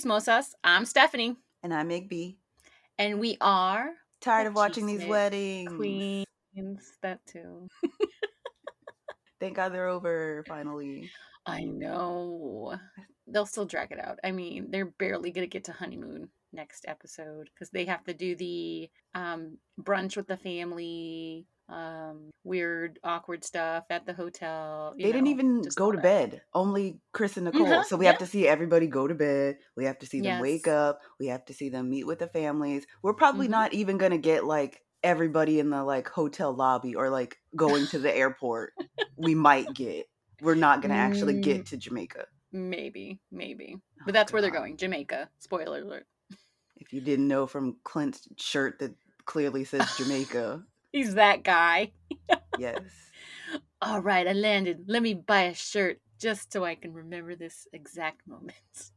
Chismosas. I'm Stephanie. And I'm Igby. And we are tired of watching these weddings. Queens. That too. Thank God they're over finally. I know. They'll still drag it out. I mean, they're barely going to get to honeymoon next episode because they have to do the um, brunch with the family, um, weird, awkward stuff at the hotel. They didn't even go to that. bed. Only Chris and Nicole. Mhm, So we have to see everybody go to bed. We have to see them wake up. We have to see them meet with the families. We're probably Mhm. not even gonna get like everybody in the like hotel lobby or like going to the airport. we might get. We're not gonna actually Mm. get to Jamaica. Maybe, maybe. Oh, But that's where they're going Jamaica. Spoiler alert. If you didn't know from Clint's shirt that clearly says Jamaica. He's that guy. yes. All right, I landed. Let me buy a shirt just so I can remember this exact moment.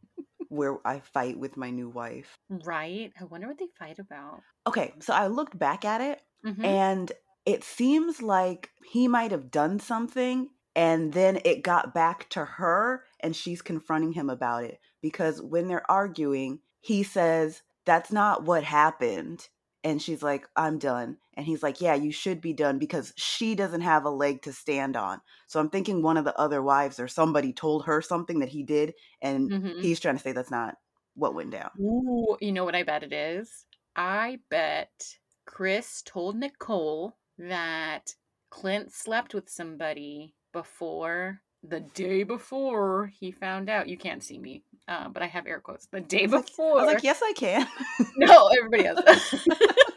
Where I fight with my new wife. Right? I wonder what they fight about. Okay, so I looked back at it Mhm. and it seems like he might have done something and then it got back to her and she's confronting him about it because when they're arguing he says that's not what happened and she's like i'm done and he's like yeah you should be done because she doesn't have a leg to stand on so i'm thinking one of the other wives or somebody told her something that he did and Mhm. he's trying to say that's not what went down Ooh, you know what I bet it is? I bet Chris told Nicole that Clint slept with somebody before the day before he found out. You can't see me, uh, but I have air quotes. The day I was like- before. i was like yes i can No, everybody else.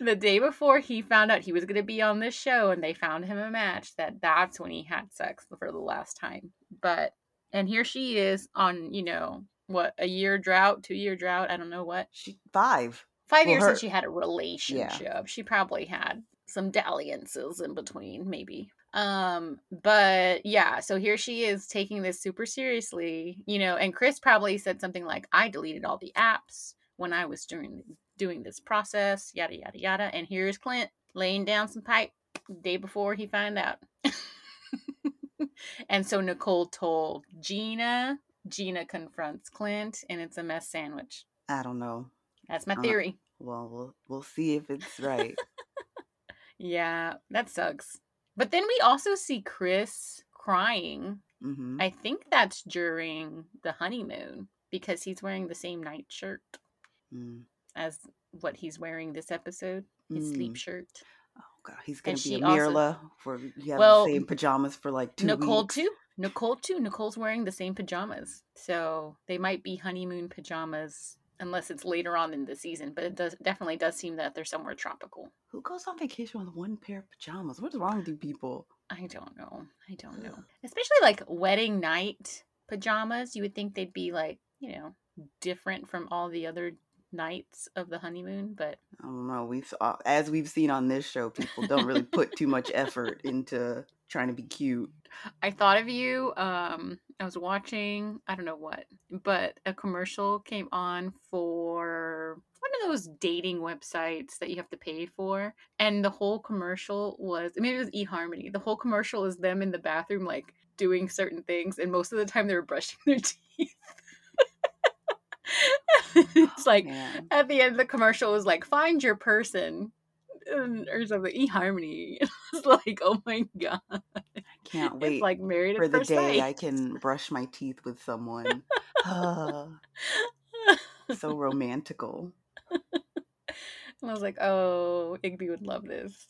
the day before he found out he was going to be on this show and they found him a match, that that's when he had sex for the last time. But, and here she is on, you know, what, a year drought, two year drought, I don't know what. she five Five Well, years her- since she had a relationship. She probably had some dalliances in between, maybe. Um, but yeah, so here she is taking this super seriously, you know, and Chris probably said something like, I deleted all the apps when I was doing doing this process, yada yada yada. And here's Clint laying down some pipe the day before he found out. and so Nicole told Gina. Gina confronts Clint, and it's a mess sandwich. i don't know That's my Uh, theory. Well, we'll we'll see if it's right. Yeah, that sucks. But then we also see Chris crying. hmm I think that's during the honeymoon because he's wearing the same nightshirt Mm. As what he's wearing this episode, his sleep Mm. shirt. Oh god, he's gonna And be a also- Mirla for you have Well, the same pajamas for like two Nicole weeks. too. Nicole too. Nicole's wearing the same pajamas. So they might be honeymoon pajamas unless it's later on in the season, but it does definitely does seem that they're somewhere tropical. Who goes on vacation with one pair of pajamas? What's wrong with you people? I don't know. I don't know. Especially like wedding night pajamas, you would think they'd be like, you know, different from all the other nights of the honeymoon, but I don't know. We've uh, as we've seen on this show, people don't really put too much effort into trying to be cute. I thought of you. Um, I was watching, I don't know what, but a commercial came on for one of those dating websites that you have to pay for. And the whole commercial was, maybe it was eHarmony. The whole commercial is them in the bathroom, like doing certain things. And most of the time they were brushing their teeth. it's like, Man. at the end of the commercial, it was like, find your person. and- Or something, eHarmony. It's like, oh my god! I can't wait It's like married for the day. I can brush my teeth with someone. So romantical. And I was like, oh, Igby would love this.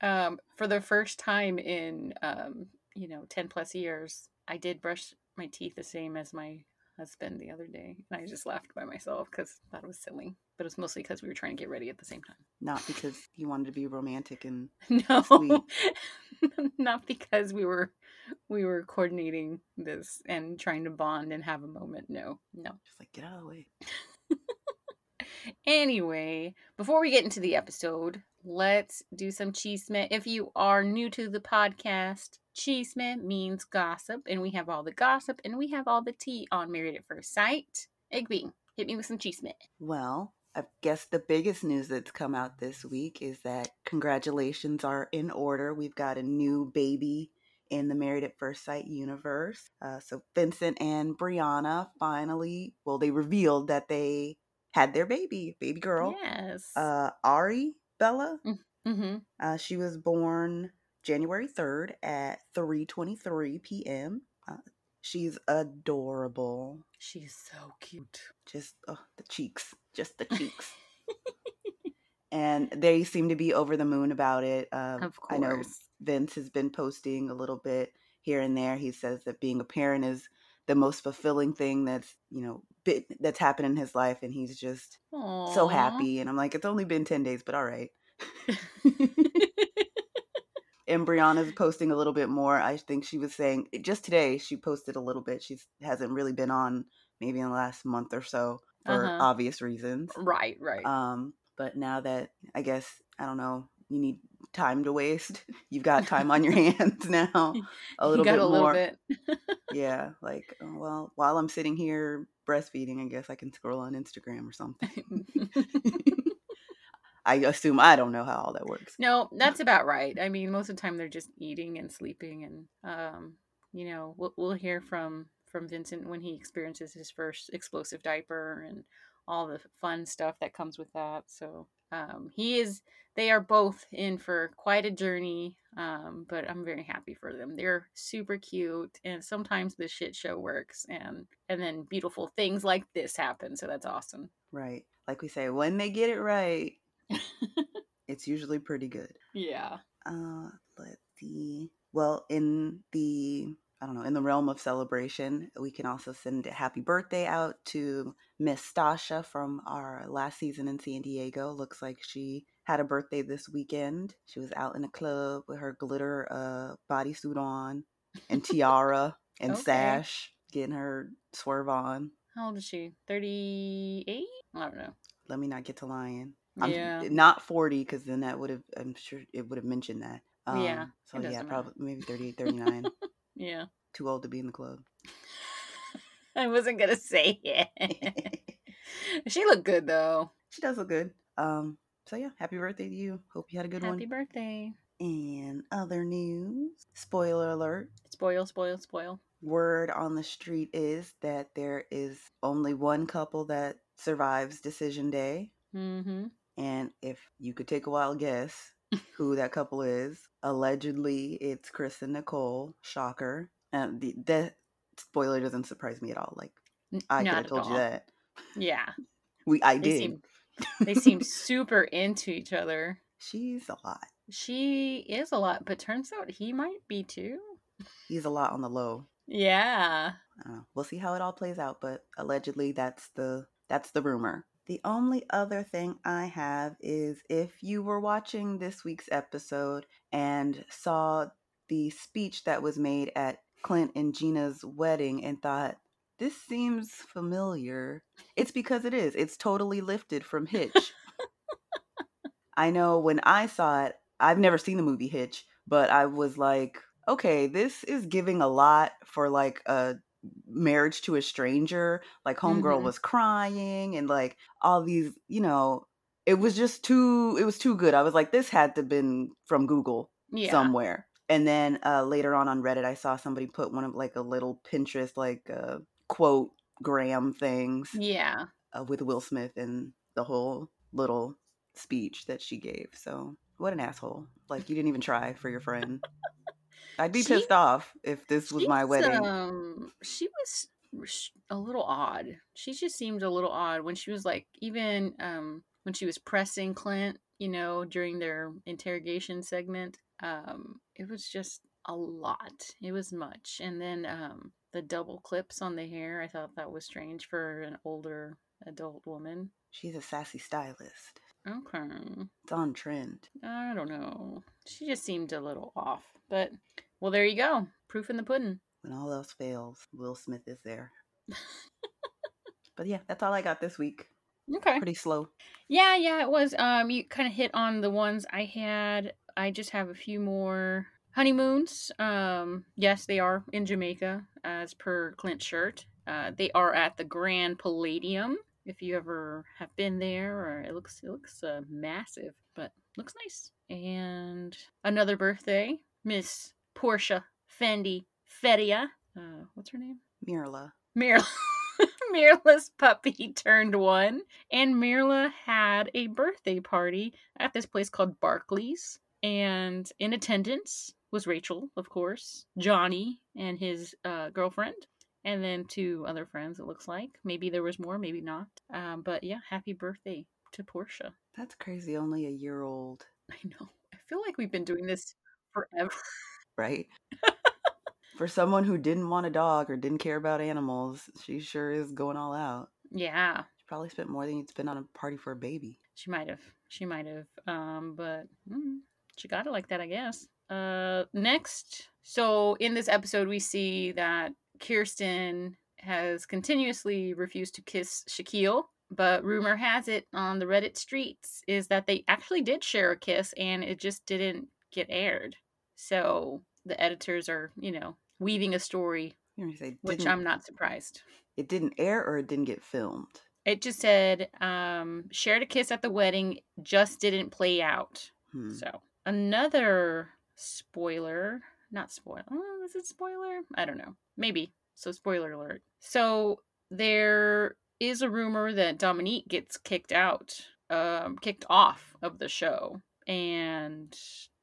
Um, for the first time in, um, you know, 10 plus years, I did brush my teeth the same as my husband the other day. And I just laughed by myself because that was silly. But it was mostly because we were trying to get ready at the same time. Not because you wanted to be romantic and No, not because we were we were coordinating this and trying to bond and have a moment. No, no. just like get out of the way. Anyway, before we get into the episode, let's do some chisme. If you are new to the podcast, chisme means gossip, and we have all the gossip and we have all the tea on Married at First Sight. Igby, hit me with some chisme. Well, I guess the biggest news that's come out this week is that congratulations are in order. We've got a new baby in the Married at First Sight universe. Uh, so Vincent and Brianna finally, well, they revealed that they had their baby, baby girl. Yes. Uh, Ari Bella. mm-hmm. Uh, she was born January 3rd at 3:23 p.m. Uh, she's adorable. She's so cute. Just oh, the cheeks, just the cheeks. and they seem to be over the moon about it. Um, of course. I know Vince has been posting a little bit here and there. He says that being a parent is the most fulfilling thing that's you know bit, that's happened in his life, and he's just Aww. so happy. And I'm like, it's only been ten days, but all right. and Brianna's posting a little bit more. I think she was saying just today she posted a little bit. She hasn't really been on maybe in the last month or so for Uh-huh. obvious reasons. Right, right. Um, but now that I guess I don't know, you need time to waste. You've got time on your hands now. A little you got bit a little more. bit. Yeah, like oh, well, while I'm sitting here breastfeeding, I guess I can scroll on Instagram or something. I assume I don't know how all that works. no, that's about right. I mean, most of the time they're just eating and sleeping, and um, you know, we'll, we'll hear from from Vincent when he experiences his first explosive diaper and all the fun stuff that comes with that. So um, he is. They are both in for quite a journey, um, but I'm very happy for them. They're super cute, and sometimes the shit show works, and and then beautiful things like this happen. So that's awesome. Right. Like we say, when they get it right, it's usually pretty good. Yeah. Uh, let's see. Well, in the I don't know, in the realm of celebration, we can also send a happy birthday out to Miss Stasha from our last season in San Diego. Looks like she had a birthday this weekend. She was out in a club with her glitter uh, bodysuit on and tiara and Okay. sash, getting her swerve on. How old is she? 38? I don't know. Let me not get to lying. I'm Yeah. not 40 because then that would have, I'm sure it would have mentioned that. Um, Yeah, So yeah, matter. probably maybe 38, 39. Yeah. Too old to be in the club. I wasn't going to say it. she looked good, though. she does look good. Um, so yeah, happy birthday to you. Hope you had a good Happy one. Happy birthday. And other news, spoiler alert. Spoil, spoil, spoil. Word on the street is that there is only one couple that survives decision day. Mm-hmm. And if you could take a wild guess who that couple is, allegedly it's Chris and Nicole. Shocker. And the that spoiler doesn't surprise me at all. Like I could Not have at told you that. Yeah. We I They did. seem, they seem super into each other. She's a lot. She is a lot, but turns out he might be too. He's a lot on the low. Yeah. I don't know. We'll see how it all plays out, but allegedly that's the that's the rumor. The only other thing I have is if you were watching this week's episode and saw the speech that was made at Clint and Gina's wedding and thought this seems familiar, it's because it is. It's totally lifted from Hitch. I know when I saw it, I've never seen the movie Hitch, but I was like, okay, this is giving a lot for like a marriage to a stranger. Like homegirl Mhm. was crying and like all these, you know, it was just too it was too good. I was like, this had to been from Google Yeah. somewhere. And then uh, later on on Reddit, I saw somebody put one of like a little Pinterest like uh, quote gram things Yeah. uh, with Will Smith and the whole little speech that she gave. So what an asshole! Like you didn't even try for your friend. I'd be She- pissed off if this was my wedding. Um, she was a little odd. She just seemed a little odd when she was like, even um, when she was pressing Clint, you know, during their interrogation segment. Um, it was just a lot. It was much, and then um, the double clips on the hair. I thought that was strange for an older adult woman. She's a sassy stylist. Okay. It's on trend. I don't know. She just seemed a little off. But well, there you go. Proof in the pudding. When all else fails, Will Smith is there. but yeah, that's all I got this week. Okay. Pretty slow. Yeah, yeah, it was. Um, you kind of hit on the ones I had. I just have a few more honeymoons. Um, yes, they are in Jamaica, as per Clint's shirt. Uh, they are at the Grand Palladium. If you ever have been there, or it looks it looks uh, massive, but looks nice. And another birthday, Miss Portia Fendi Feria. Uh, what's her name? Mirla. Mirla. Mirla's puppy turned one, and Mirla had a birthday party at this place called Barclays. And in attendance was Rachel, of course, Johnny and his uh, girlfriend, and then two other friends. It looks like maybe there was more, maybe not. Um, but yeah, happy birthday to Portia. That's crazy. Only a year old. I know. I feel like we've been doing this forever. Right. For someone who didn't want a dog or didn't care about animals, she sure is going all out. Yeah. She probably spent more than you'd spend on a party for a baby. She might have. She might have. Um, but mm, she got it like that, I guess. Uh, next, so in this episode, we see that Kirsten has continuously refused to kiss Shaquille, but rumor has it on the Reddit streets is that they actually did share a kiss and it just didn't get aired. So the editors are, you know, weaving a story, say, which I'm not surprised. It didn't air or it didn't get filmed. It just said um, shared a kiss at the wedding, just didn't play out. Hmm. So another spoiler, not spoiler. Oh, is it spoiler? I don't know. Maybe. So spoiler alert. So there is a rumor that Dominique gets kicked out, um, kicked off of the show, and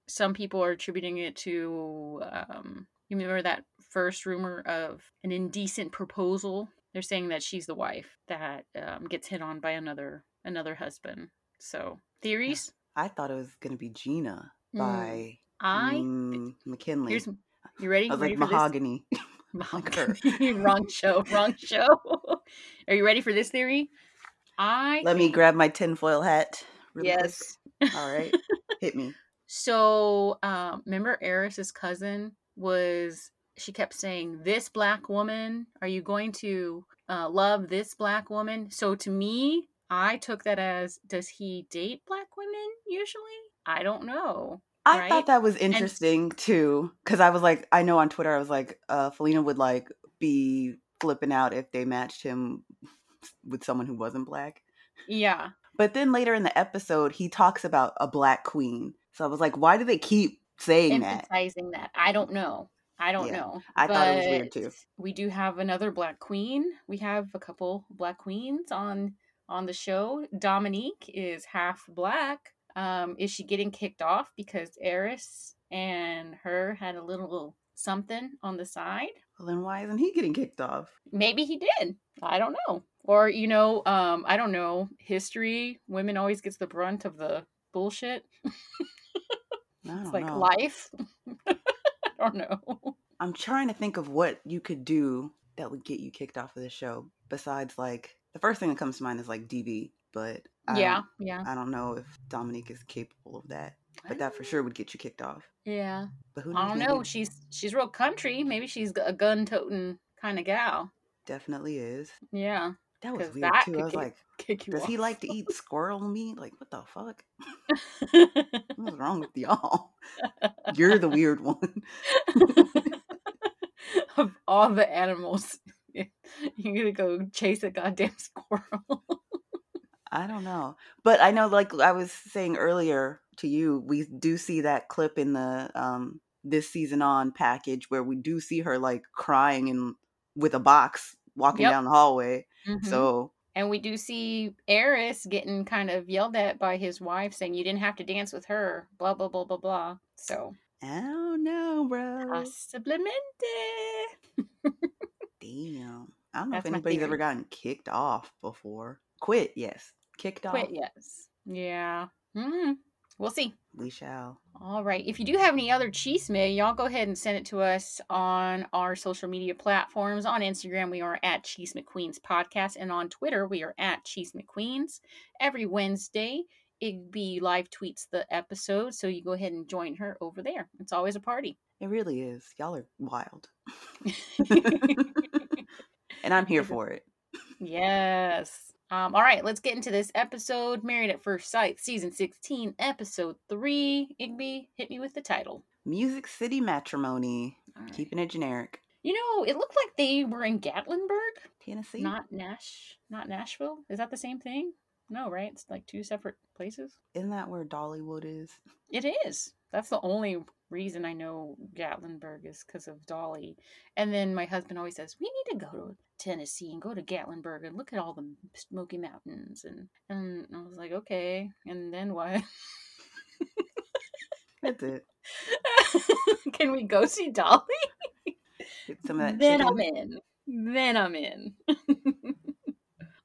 some people are attributing it to um, you remember that first rumor of an indecent proposal they're saying that she's the wife that um, gets hit on by another another husband so theories i thought it was going to be gina mm. by i mm, mackinley. Here's you ready i was ready like mahogany mahogany. Wrong show wrong show. Are you ready for this theory? I let me grab my tinfoil hat really yes. Quick. all right. Hit me. So, um, remember Airris's cousin was she kept saying, "This black woman, are you going to uh, love this black woman?" So to me, I took that as, does he date black usually? I don't know. I right? thought that was interesting and, too, because I was like, I know on Twitter, I was like, uh, Felina would like be flipping out if they matched him with someone who wasn't black. Yeah. But then later in the episode, he talks about a black queen so I was like, why do they keep saying emphasizing that? that? I don't know. I don't yeah, know. I thought it was weird too. We do have another black queen. We have a couple black queens on on the show. Dominique is half black. Um, is she getting kicked off because Airris and her had a little something on the side? Well, then why isn't he getting kicked off? Maybe he did. I don't know. Or you know, um, I don't know. History. Women always gets the brunt of the bullshit. it's like know. life. I don't know. I'm trying to think of what you could do that would get you kicked off of the show besides like the first thing that comes to mind is like DV, but I yeah, yeah. I don't know if Dominique is capable of that, but that for sure would get you kicked off. Yeah, but who I don't know. She's she's real country. Maybe she's a gun toting kind of gal. Definitely is. Yeah. That was weird that too. I was kick, like, kick does off. he like to eat squirrel meat? Like, what the fuck? What's wrong with y'all? You're the weird one. of all the animals, you're gonna go chase a goddamn squirrel. I don't know, but I know, like I was saying earlier to you, we do see that clip in the um this season on package where we do see her like crying and with a box walking yep. down the hallway. Mm-hmm. So and we do see Airris getting kind of yelled at by his wife saying you didn't have to dance with her, blah blah blah blah blah. So Oh no, bro. Possiblemente. Damn. I don't know That's if anybody's ever gotten kicked off before. Quit, yes. Kicked off. Quit, yes. Yeah. Mm-hmm. We'll see. We shall. All right. If you do have any other chisme, y'all go ahead and send it to us on our social media platforms. On Instagram, we are at Chisme Queens Podcast, and on Twitter, we are at Chisme Queens. Every Wednesday, Igby live tweets the episode, so you go ahead and join her over there. It's always a party. It really is. Y'all are wild. and I'm here for it. Yes. Um, all right, let's get into this episode. Married at First Sight, Season 16, Episode 3. Igby, hit me with the title. Music City Matrimony. Right. Keeping it generic. You know, it looked like they were in Gatlinburg, Tennessee. Not Nash, not Nashville. Is that the same thing? No, right? It's like two separate places. Isn't that where Dollywood is? It is. That's the only reason I know Gatlinburg is because of Dolly. And then my husband always says, We need to go to Tennessee and go to Gatlinburg and look at all the Smoky Mountains. And, and I was like, Okay. And then what? That's it. Can we go see Dolly? Get some of that then chicken. I'm in. Then I'm in.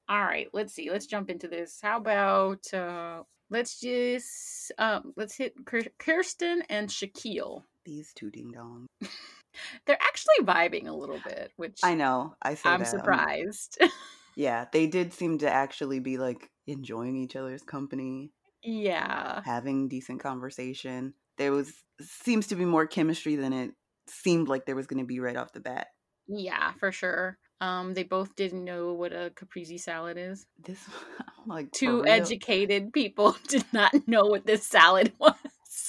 All right, let's see. Let's jump into this. How about uh let's just um let's hit Kirsten and Shaquille. These two ding dong. They're actually vibing a little bit, which I know. I I'm that. surprised. yeah, they did seem to actually be like enjoying each other's company, yeah. having decent conversation. There was seems to be more chemistry than it seemed like there was going to be right off the bat. Yeah, for sure. Um, they both didn't know what a caprese salad is. This like Two educated people did not know what this salad was.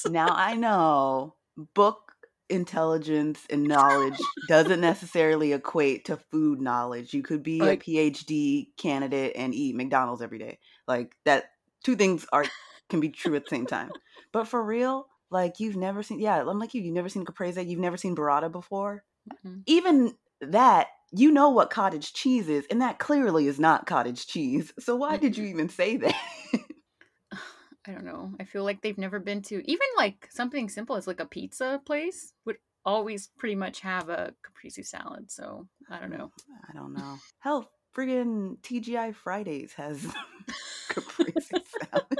now I know book intelligence and knowledge doesn't necessarily equate to food knowledge. You could be Like- a PhD candidate and eat McDonald's every day. Like that two things are can be true at the same time. But for real, like you've never seen yeah, I'm like you, you've never seen caprese, you've never seen burrata before. Mhm. Even that you know what cottage cheese is, and that clearly is not cottage cheese. So why did you even say that? I don't know. I feel like they've never been to even like something simple as like a pizza place would always pretty much have a caprese salad. So I don't know. I don't know. Hell, friggin' TGI Fridays has caprese salad.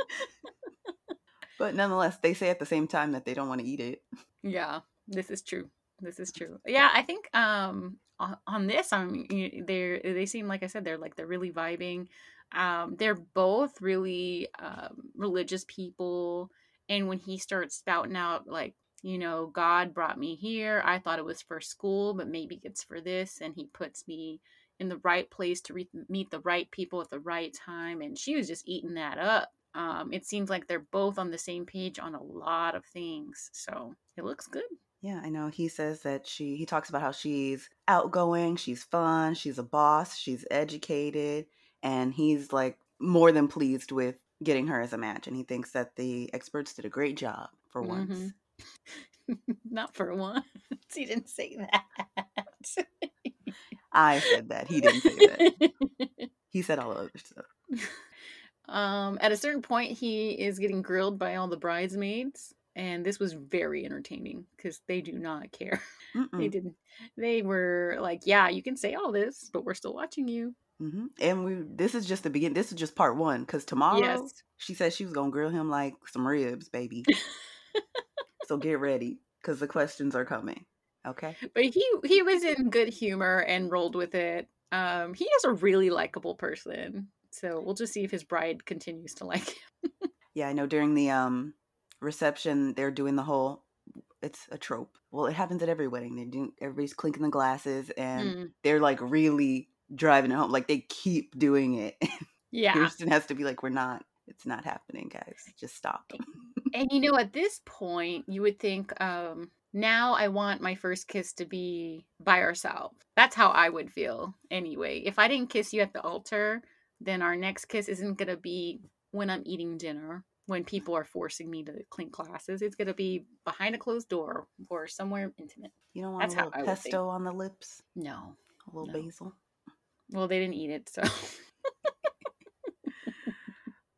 but nonetheless, they say at the same time that they don't want to eat it. Yeah, this is true. This is true. Yeah, I think um on, on this um they they seem like I said they're like they're really vibing. Um they're both really um religious people and when he starts spouting out like you know God brought me here, I thought it was for school, but maybe it's for this and he puts me in the right place to re- meet the right people at the right time and she was just eating that up. Um it seems like they're both on the same page on a lot of things. So, it looks good. Yeah, I know. He says that she, he talks about how she's outgoing, she's fun, she's a boss, she's educated, and he's like more than pleased with getting her as a match. And he thinks that the experts did a great job for once. Mhm. Not for once. He didn't say that. I said that. He didn't say that. He said all the other stuff. um, at a certain point, he is getting grilled by all the bridesmaids, and this was very entertaining because they do not care. They didn't. They were like, "Yeah, you can say all this, but we're still watching you." hmm And we this is just the beginning. This is just part one. Because tomorrow Yes. she said she was gonna grill him like some ribs, baby. so get ready, because the questions are coming. Okay. but he he was in good humor and rolled with it. Um, he is a really likable person, so we'll just see if his bride continues to like him. Yeah, I know. During the um reception, they're doing the whole. It's a trope. Well, it happens at every wedding. They do. Everybody's clinking the glasses, and Mm, they're like really driving it home. Like they keep doing it. yeah, Kirsten has to be like, "We're not. It's not happening, guys. Just stop." and you know, at this point, you would think, um, now I want my first kiss to be by ourselves. That's how I would feel anyway. If I didn't kiss you at the altar, then our next kiss isn't gonna be when I'm eating dinner. When people are forcing me to clink glasses, it's gonna be behind a closed door or somewhere intimate. You don't want That's a little pesto on the lips, No, a little No. basil. well, they didn't eat it, so.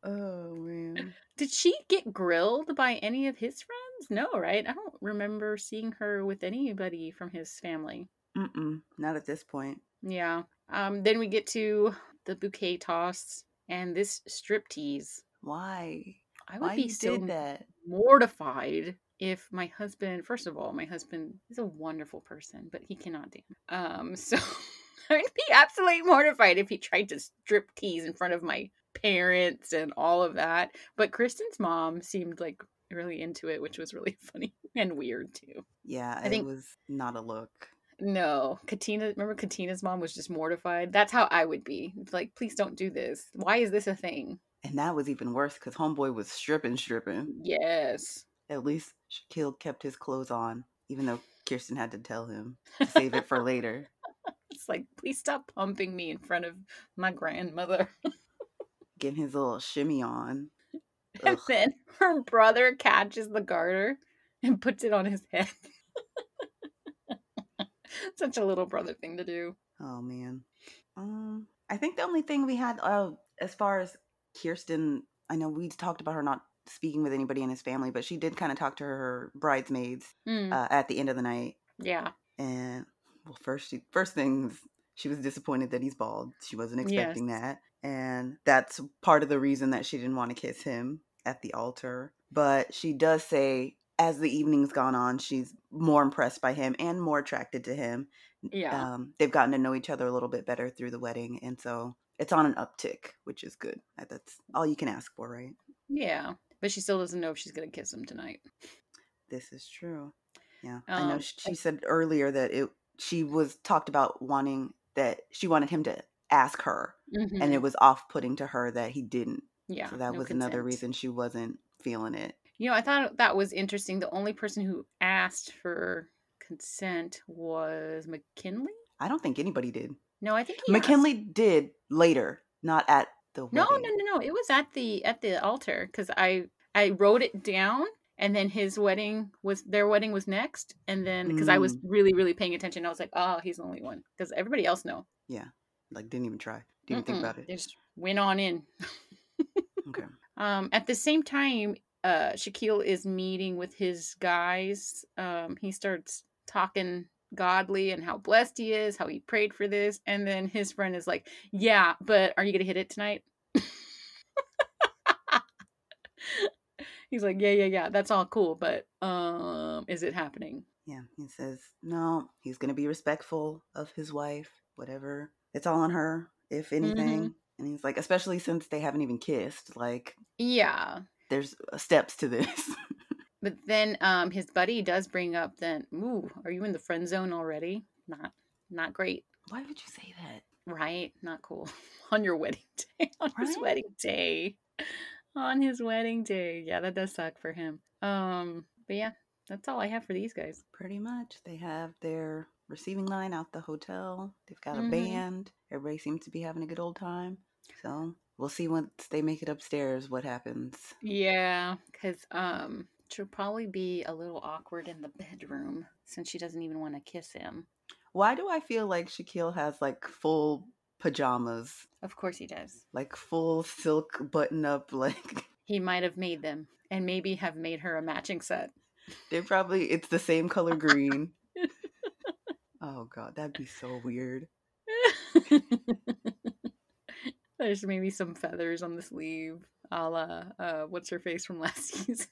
Oh man. Did she get grilled by any of his friends? No, right? I don't remember seeing her with anybody from his family. Mm-mm. Not at this point. Yeah. Um, then we get to the bouquet toss and this strip tease. Why? I would Why be so that? mortified if my husband, first of all, my husband is a wonderful person, but he cannot dance. Um, so I would be absolutely mortified if he tried to strip tease in front of my parents and all of that. But Kristen's mom seemed like really into it, which was really funny and weird too. Yeah, I it think- was not a look. No, Katina, remember Katina's mom was just mortified. That's how I would be. It's Like, please don't do this. Why is this a thing? And that was even worse because Homeboy was stripping, stripping. Yes. At least Shaquille kept his clothes on, even though Kirsten had to tell him to save it for later. It's like, please stop pumping me in front of my grandmother. Getting his little shimmy on. And Ugh. then her brother catches the garter and puts it on his head. Such a little brother thing to do. Oh man. Um, I think the only thing we had, uh, as far as Kirsten, I know we talked about her not speaking with anybody in his family, but she did kind of talk to her bridesmaids mm. uh, at the end of the night. Yeah. And well, first she first things she was disappointed that he's bald. She wasn't expecting yes. that, and that's part of the reason that she didn't want to kiss him at the altar. But she does say as the evening's gone on, she's more impressed by him and more attracted to him. Yeah. Um, they've gotten to know each other a little bit better through the wedding. And so it's on an uptick, which is good. That's all you can ask for, right? Yeah. But she still doesn't know if she's going to kiss him tonight. This is true. Yeah. Um, I know she, she said earlier that it, she was talked about wanting that she wanted him to ask her mm-hmm. and it was off putting to her that he didn't. Yeah. So that no was consent. another reason she wasn't feeling it. You know, I thought that was interesting. The only person who asked for consent was Mackinley. I don't think anybody did. No, I think Mackinley asked. did later, not at the wedding. No, no, no, no. It was at the at the altar because I I wrote it down and then his wedding was their wedding was next and then because mm. i was mm. really really paying attention i was like oh he's the only one because everybody else know yeah like didn't even try didn't Mm-mm. think about it just went on in okay um at the same time uh Shaquille is meeting with his guys. Um he starts talking godly and how blessed he is, how he prayed for this, and then his friend is like, "Yeah, but are you going to hit it tonight?" He's like, "Yeah, yeah, yeah. That's all cool, but um is it happening?" Yeah, he says, "No, he's going to be respectful of his wife, whatever. It's all on her, if anything." Mm-hmm. And he's like, especially since they haven't even kissed, like Yeah there's uh, steps to this. but then um his buddy does bring up then, ooh, are you in the friend zone already? Not not great. Why would you say that? Right? Not cool. on your wedding day. On right? his wedding day. On his wedding day. Yeah, that does suck for him. Um, but yeah, that's all I have for these guys. Pretty much. They have their receiving line out the hotel. They've got a mm-hmm. band. Everybody seems to be having a good old time. So we'll see once they make it upstairs what happens. Yeah, because um, she'll probably be a little awkward in the bedroom since she doesn't even want to kiss him. Why do I feel like Shaquille has like full pajamas? Of course he does. Like full silk button up, like. He might have made them and maybe have made her a matching set. They probably, it's the same color green. oh god, that'd be so weird. There's maybe some feathers on the sleeve, a la uh, what's her face from last season.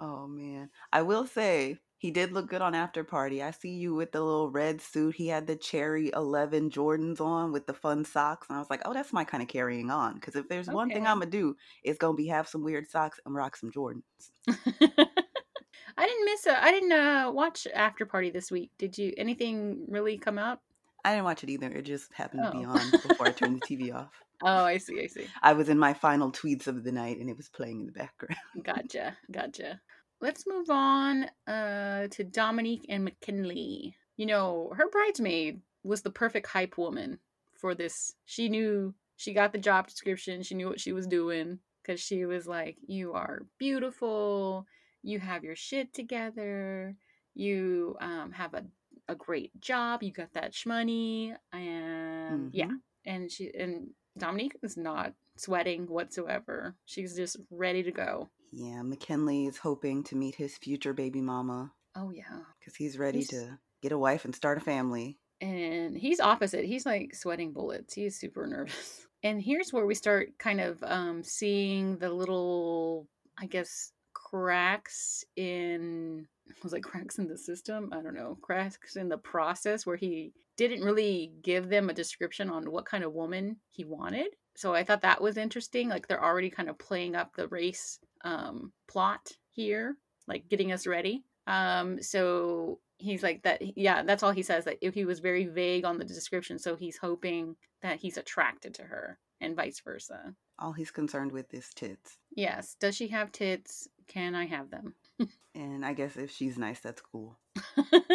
Oh man, I will say he did look good on After Party. I see you with the little red suit. He had the cherry 11 Jordans on with the fun socks. And I was like, oh, that's my kind of carrying on. Because if there's okay. one thing I'm going to do, it's going to be have some weird socks and rock some Jordans. I didn't miss. I didn't uh, watch After Party this week. Did you? Anything really come out? I didn't watch it either. It just happened oh. to be oh. on before I turned the TV off. Oh, I see. I see. I was in my final tweets of the night and it was playing in the background. gotcha. Gotcha. Let's move on uh, to Dominique and Mackinley. You know, her bridesmaid was the perfect hype woman for this. She knew she got the job description, she knew what she was doing because she was like, You are beautiful. You have your shit together. You um, have a a great job. You got that shmoney, and mm-hmm. yeah, and she and Dominique is not sweating whatsoever. She's just ready to go. Yeah, Mackinley is hoping to meet his future baby mama. Oh yeah, because he's ready he's... to get a wife and start a family. And he's opposite. He's like sweating bullets. He's super nervous. And here's where we start kind of um, seeing the little, I guess, cracks in was like cracks in the system. I don't know, cracks in the process where he didn't really give them a description on what kind of woman he wanted. So I thought that was interesting. Like they're already kind of playing up the race um, plot here, like getting us ready. Um, so he's like that. Yeah, that's all he says. That if he was very vague on the description, so he's hoping that he's attracted to her and vice versa. All he's concerned with is tits. Yes. Does she have tits? Can I have them? and I guess if she's nice, that's cool.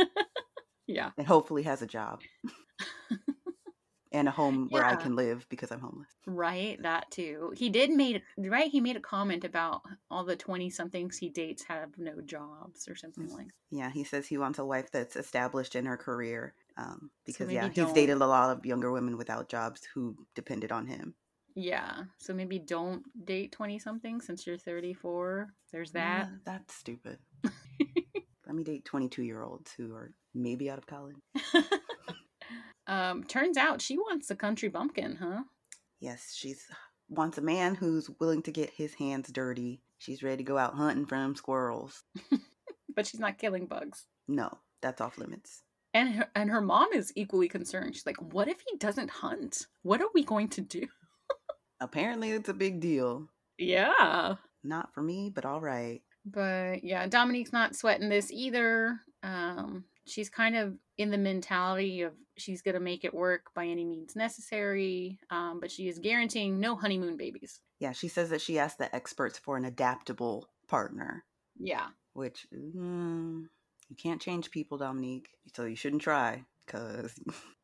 yeah. And hopefully has a job. and a home where I can live because I'm homeless. Right, that too. He did made right. He made a comment about all the twenty somethings he dates have no jobs or something like. Yeah, he says he wants a wife that's established in her career. Um, because so yeah, he's dated a lot of younger women without jobs who depended on him. Yeah, so maybe don't date twenty something since you're thirty four. There's that. Yeah, that's stupid. Let me date twenty two year olds who are maybe out of college. Um, turns out she wants a country bumpkin, huh? Yes, she's wants a man who's willing to get his hands dirty. She's ready to go out hunting for them squirrels. but she's not killing bugs. No, that's off limits. And her, and her mom is equally concerned. She's like, "What if he doesn't hunt? What are we going to do?" Apparently, it's a big deal. Yeah. Not for me, but all right. But yeah, Dominique's not sweating this either. Um, she's kind of in the mentality of she's going to make it work by any means necessary, um, but she is guaranteeing no honeymoon babies. Yeah, she says that she asked the experts for an adaptable partner. Yeah. Which, mm, you can't change people, Dominique, so you shouldn't try because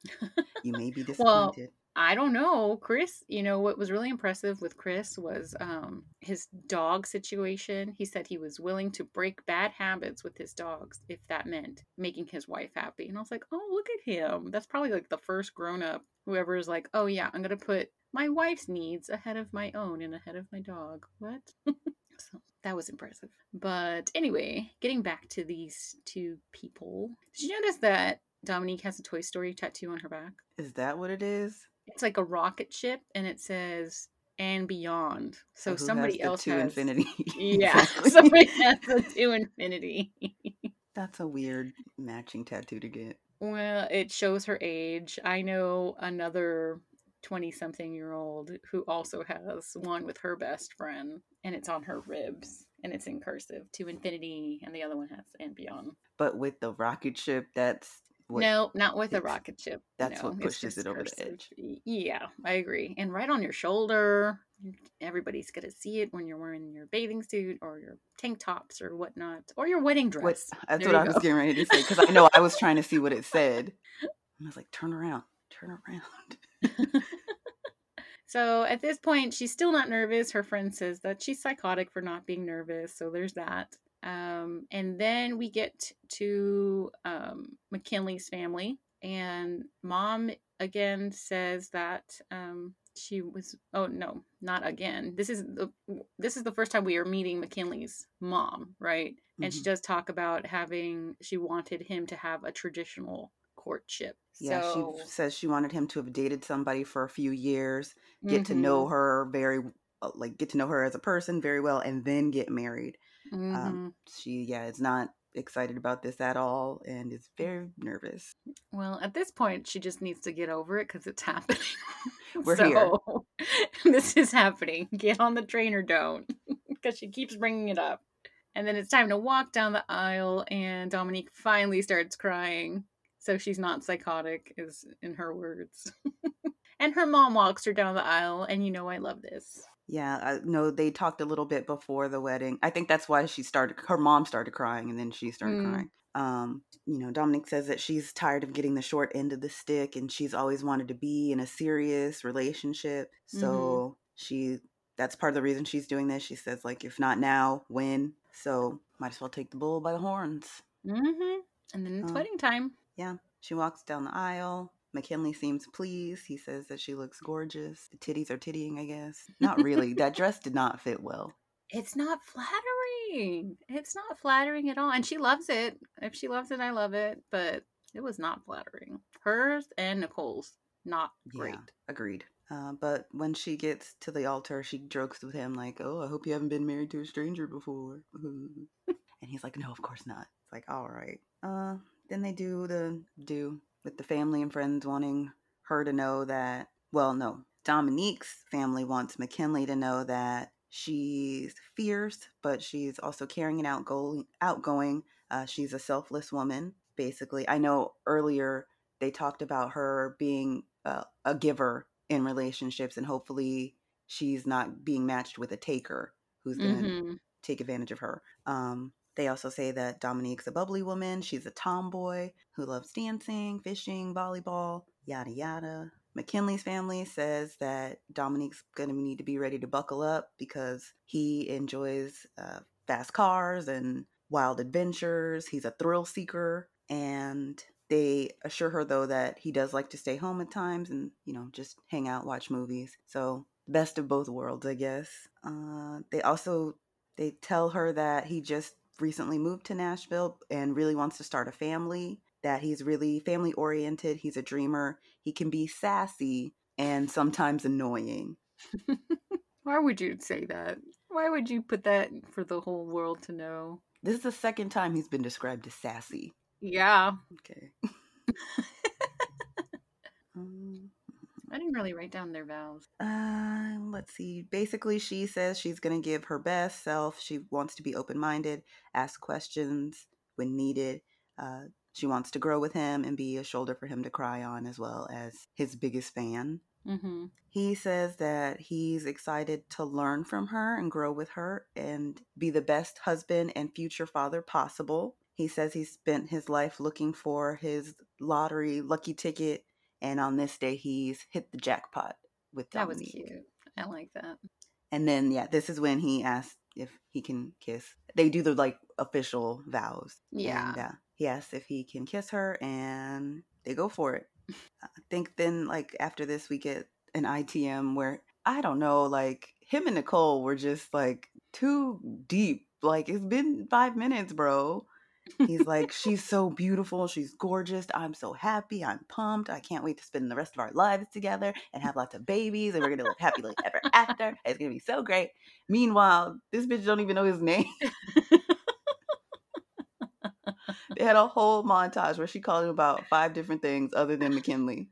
you may be disappointed. well, I don't know. Chris, you know, what was really impressive with Chris was um, his dog situation. He said he was willing to break bad habits with his dogs if that meant making his wife happy. And I was like, oh, look at him. That's probably like the first grown up, whoever is like, oh, yeah, I'm to put my wife's needs ahead of my own and ahead of my dog. What? so that was impressive. But anyway, getting back to these two people, did you notice that Dominique has a Toy Story tattoo on her back? Is that what it is? It's like a rocket ship, and it says and beyond. So, so somebody else has to has infinity. yeah, somebody has the to infinity. That's a weird matching tattoo to get. Well, it shows her age. I know another 20 something year old who also has one with her best friend, and it's on her ribs and it's in cursive to infinity, and the other one has and beyond. But with the rocket ship, that's what, no, not with a rocket ship. That's no, what pushes it over the edge. Yeah, I agree. And right on your shoulder, everybody's gonna see it when you're wearing your bathing suit or your tank tops or whatnot, or your wedding dress. What, that's there what I go. was getting ready to say because I know I was trying to see what it said. I was like, turn around, turn around. so at this point, she's still not nervous. Her friend says that she's psychotic for not being nervous. So there's that. Um, and then we get to um, Mackinley's family, and mom again says that um, she was. Oh no, not again. This is the this is the first time we are meeting Mackinley's mom, right? Mm-hmm. And she mm-hmm. does talk about having. She wanted him to have a traditional courtship. Yeah, so, she says she wanted him to have dated somebody for a few years, get mm-hmm. to know mm-hmm. her very uh, like get to know her as a person very well and then get married Mm-hmm. Um, she, yeah, is not excited about this at all and is very nervous. Well, at this point, she just needs to get over it because it's happening. We're so, here. this is happening. Get on the train or don't because she keeps bringing it up. And then it's time to walk down the aisle, and Dominique finally starts crying. So she's not psychotic, is in her words. and her mom walks her down the aisle, and you know I love this. Yeah, I know they talked a little bit before the wedding. I think that's why she started. Her mom started crying, and then she started mm. crying. Um, you know, Dominique says that she's tired of getting the short end of the stick, and she's always wanted to be in a serious relationship. So mm-hmm. she, that's part of the reason she's doing this. She says, like, if not now, when? So might as well take the bull by the horns. Mm-hmm. And then it's uh, wedding time. Yeah, she walks down the aisle. Mackinley seems pleased. He says that she looks gorgeous. The titties are tittying, I guess. Not really. that dress did not fit well. It's not flattering. It's not flattering at all. And she loves it. If she loves it, I love it. But it was not flattering. Hers and Nicole's, not great. Yeah, agreed. Uh, but when she gets to the altar, she jokes with him, like, Oh, I hope you haven't been married to a stranger before. and he's like, No, of course not. It's like, All right. Uh, then they do the do with the family and friends wanting her to know that, well, no, Dominique's family wants Mackinley to know that she's fierce, but she's also caring and outgoing. outgoing. Uh, she's a selfless woman, basically. I know earlier they talked about her being uh, a giver in relationships, and hopefully she's not being matched with a taker who's going to mm-hmm. take advantage of her. Um, they also say that Dominique's a bubbly woman. She's a tomboy who loves dancing, fishing, volleyball, yada yada. Mackinley's family says that Dominique's going to need to be ready to buckle up because he enjoys uh, fast cars and wild adventures. He's a thrill seeker. And they assure her, though, that he does like to stay home at times and, you know, just hang out, watch movies. So, best of both worlds, I guess. Uh, they also they tell her that he just recently moved to Nashville and really wants to start a family that he's really family oriented, he's a dreamer, he can be sassy and sometimes annoying. Why would you say that? Why would you put that for the whole world to know? This is the second time he's been described as sassy. Yeah. Okay. I didn't really write down their vows. Uh, let's see. Basically, she says she's going to give her best self. She wants to be open minded, ask questions when needed. Uh, she wants to grow with him and be a shoulder for him to cry on, as well as his biggest fan. Mm-hmm. He says that he's excited to learn from her and grow with her and be the best husband and future father possible. He says he spent his life looking for his lottery lucky ticket, and on this day, he's hit the jackpot with Dominique. That was cute. I like that. And then, yeah, this is when he asks if he can kiss. They do the like official vows. Yeah. And, uh, he asks if he can kiss her, and they go for it. I think then, like, after this, we get an ITM where I don't know, like, him and Nicole were just like too deep. Like, it's been five minutes, bro. He's like, she's so beautiful. She's gorgeous. I'm so happy. I'm pumped. I can't wait to spend the rest of our lives together and have lots of babies. And we're going to live happily ever after. It's going to be so great. Meanwhile, this bitch don't even know his name. they had a whole montage where she called him about five different things other than Mackinley.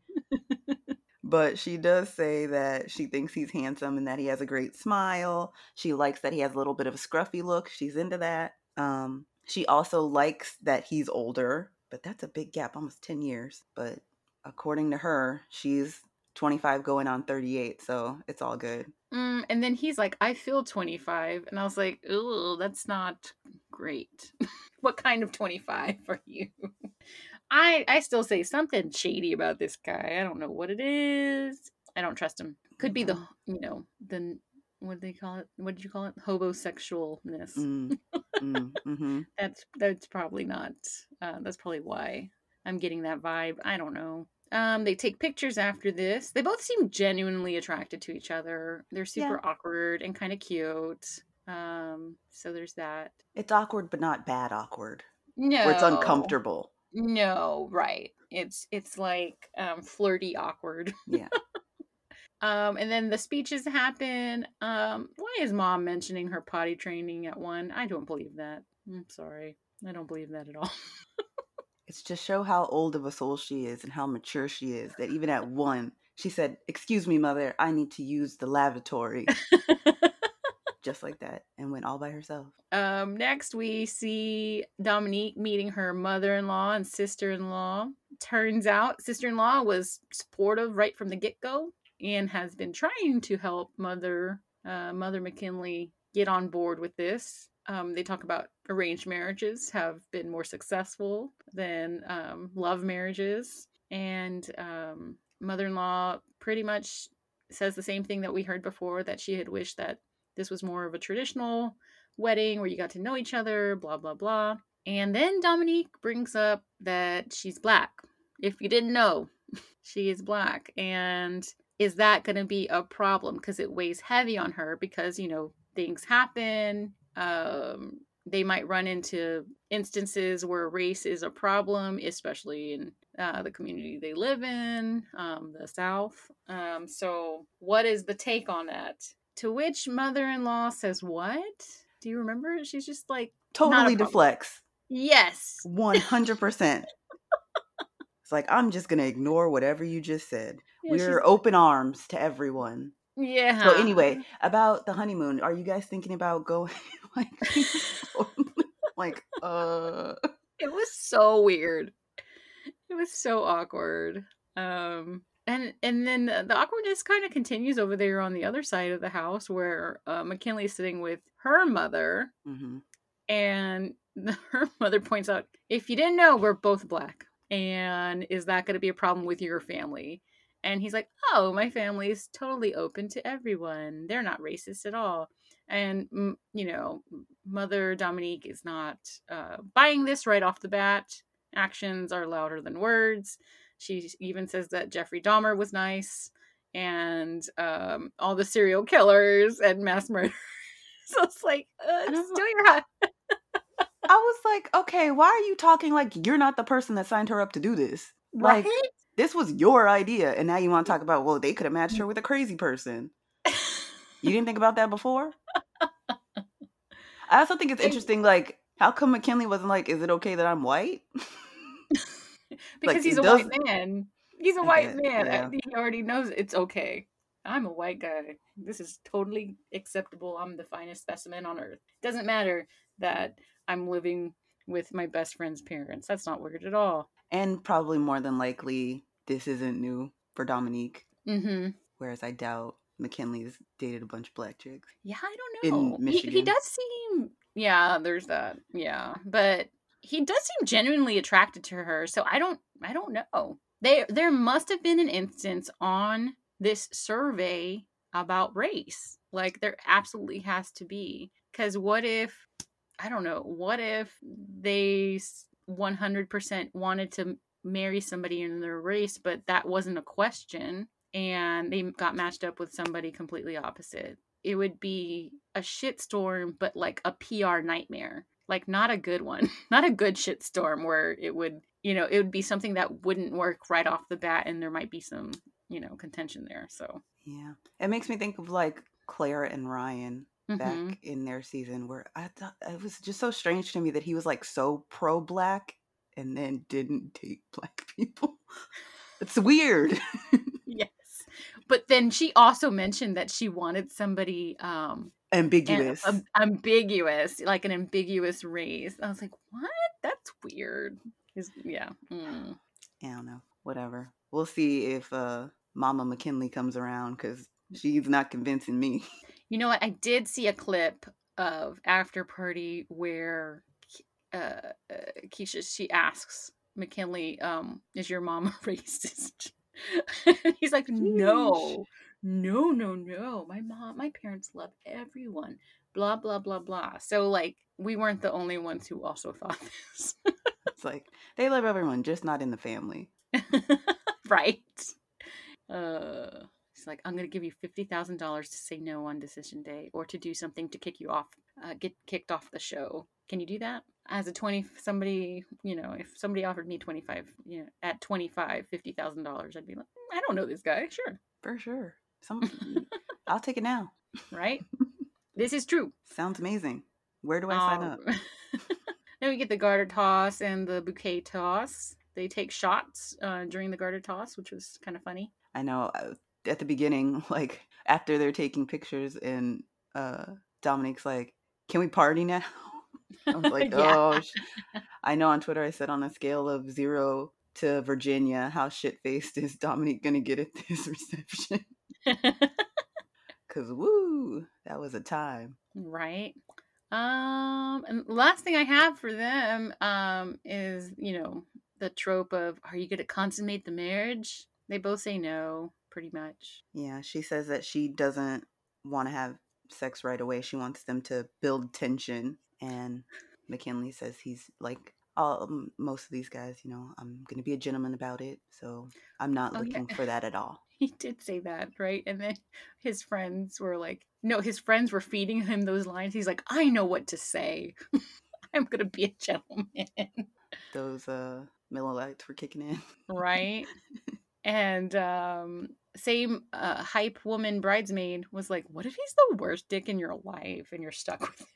but she does say that she thinks he's handsome and that he has a great smile. She likes that he has a little bit of a scruffy look. She's into that. Um, she also likes that he's older, but that's a big gap, almost 10 years. But according to her, she's 25 going on 38, so it's all good. Mm, and then he's like, I feel 25. And I was like, ooh, that's not great. what kind of 25 are you? I I still say something shady about this guy. I don't know what it is. I don't trust him. Could be the mm-hmm. you know the what do they call it? What did you call it? Hobosexualness. Mm, mm, mm-hmm. that's that's probably not. Uh, that's probably why I'm getting that vibe. I don't know. Um, they take pictures after this. They both seem genuinely attracted to each other. They're super yeah. awkward and kind of cute. Um, so there's that. It's awkward, but not bad awkward. No, where it's uncomfortable. No, right. It's it's like um, flirty awkward. Yeah. um, and then the speeches happen. Um, why is mom mentioning her potty training at one? I don't believe that. I'm sorry. I don't believe that at all. it's to show how old of a soul she is and how mature she is that even at one, she said, Excuse me, mother, I need to use the lavatory just like that and went all by herself. Um, next, we see Dominique meeting her mother in law and sister in law. Turns out, sister in law was supportive right from the get go and has been trying to help mother uh, Mother Mackinley get on board with this. Um, they talk about arranged marriages have been more successful than um, love marriages, and um, mother in law pretty much says the same thing that we heard before that she had wished that this was more of a traditional wedding where you got to know each other, blah, blah, blah. And then Dominique brings up that she's black. If you didn't know, she is black. And is that going to be a problem? Because it weighs heavy on her because, you know, things happen. Um, they might run into instances where race is a problem, especially in uh, the community they live in, um, the South. Um, so, what is the take on that? To which mother in law says, What? Do you remember? She's just like, Totally deflects. Yes. 100%. it's like, I'm just going to ignore whatever you just said. Yeah, We're open arms to everyone. Yeah. So, anyway, about the honeymoon, are you guys thinking about going? like, like, uh. It was so weird. It was so awkward. Um, and and then the awkwardness kind of continues over there on the other side of the house where uh, is sitting with her mother, mm-hmm. and the, her mother points out, "If you didn't know, we're both black, and is that going to be a problem with your family?" And he's like, "Oh, my family is totally open to everyone. They're not racist at all." And you know, Mother Dominique is not uh, buying this right off the bat. Actions are louder than words. She even says that Jeffrey Dahmer was nice, and um, all the serial killers and mass murderers. so it's like, uh, still your I was like, okay, why are you talking like you're not the person that signed her up to do this? Like, right? This was your idea, and now you want to talk about, well, they could have matched her mm. with a crazy person. you didn't think about that before? I also think it's interesting, like, how come Mackinley wasn't like, is it okay that I'm white? because like, he's a does... white man. He's a white man. Yeah. He already knows it's okay. I'm a white guy. This is totally acceptable. I'm the finest specimen on earth. Doesn't matter that I'm living with my best friend's parents. That's not weird at all. And probably more than likely, this isn't new for Dominique. Mm-hmm. Whereas I doubt Mackinley's dated a bunch of black chicks. Yeah, I don't know. In Michigan. He, he does seem. Yeah, there's that. Yeah, but he does seem genuinely attracted to her. So I don't. I don't know. There, there must have been an instance on this survey about race. Like there absolutely has to be. Because what if I don't know, what if they 100% wanted to marry somebody in their race, but that wasn't a question and they got matched up with somebody completely opposite? It would be a shitstorm, but like a PR nightmare. Like, not a good one, not a good shitstorm where it would, you know, it would be something that wouldn't work right off the bat and there might be some, you know, contention there. So, yeah. It makes me think of like Claire and Ryan back mm-hmm. in their season where I thought it was just so strange to me that he was like so pro black and then didn't date black people. It's weird. yes. But then she also mentioned that she wanted somebody um ambiguous. Am- ambiguous, like an ambiguous race. I was like, "What? That's weird." He's, yeah. Mm. I don't know. Whatever. We'll see if uh Mama Mackinley comes around cuz she's not convincing me. You know what? I did see a clip of After Party where uh, uh, Keshia she asks Mackinley, um, "Is your mom a racist?" He's like, "No, no, no, no. My mom, my parents love everyone." Blah blah blah blah. So like, we weren't the only ones who also thought this. it's like they love everyone, just not in the family. right. Uh He's like, I'm going to give you $50,000 to say no on decision day or to do something to kick you off, uh, get kicked off the show. Can you do that? As a 20, somebody, you know, if somebody offered me 25, you know, at 25, $50,000, I'd be like, mm, I don't know this guy. Sure. For sure. Some, I'll take it now. Right? this is true. Sounds amazing. Where do I sign up? Um, then we get the garter toss and the bouquet toss. They take shots uh, during the garter toss, which was kind of funny. I know. Uh, at the beginning, like after they're taking pictures, and uh Dominique's like, "Can we party now?" I was like, yeah. "Oh." I know on Twitter I said on a scale of zero to Virginia, how shit faced is Dominique gonna get at this reception? Cause woo, that was a time, right? Um, and last thing I have for them, um, is you know the trope of, "Are you gonna consummate the marriage?" They both say no pretty much. Yeah, she says that she doesn't want to have sex right away. She wants them to build tension. And Mackinley says he's like all most of these guys, you know, I'm going to be a gentleman about it. So I'm not oh, looking yeah. for that at all. He did say that, right? And then his friends were like, no, his friends were feeding him those lines. He's like, I know what to say. I'm going to be a gentleman. Those uh Miller Lites were kicking in. right? And um same uh, hype woman bridesmaid was like, "What if he's the worst dick in your life and you're stuck with him?"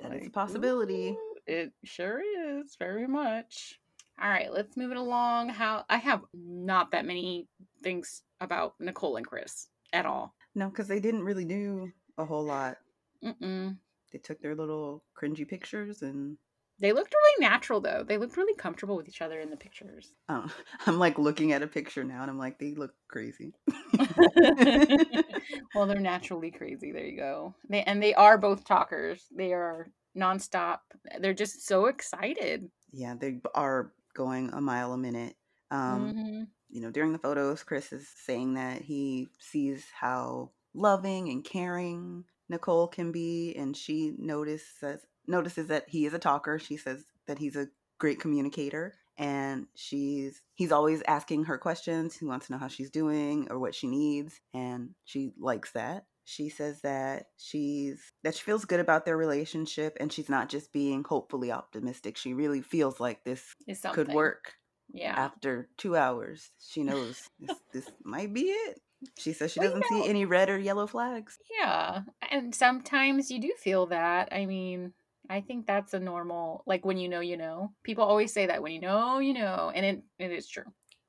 That like, is a possibility. It sure is, very much. All right, let's move it along. How I have not that many things about Nicole and Chris at all. No, because they didn't really do a whole lot. Mm-mm. They took their little cringy pictures and they looked really natural though. They looked really comfortable with each other in the pictures. Oh, I'm like looking at a picture now and I'm like, they look crazy. well, they're naturally crazy. There you go. They and they are both talkers. They are nonstop. They're just so excited. Yeah, they are going a mile a minute. Um, mm-hmm. You know, know, during the photos, Chris is saying that he sees how loving and caring Nicole can be, and she notices notices that he is a talker. She says that he's a great communicator, and she's he's always asking her questions. He wants to know how she's doing or what she needs, and she likes that. She says that she's that she feels good about their relationship and she's not just being hopefully optimistic. She really feels like this could work. Yeah. After 2 hours, she knows this, this might be it. She says she doesn't see any red or yellow flags. Yeah. And sometimes you do feel that. I mean, I think that's a normal like when you know you know. People always say that when you know you know and it it is true.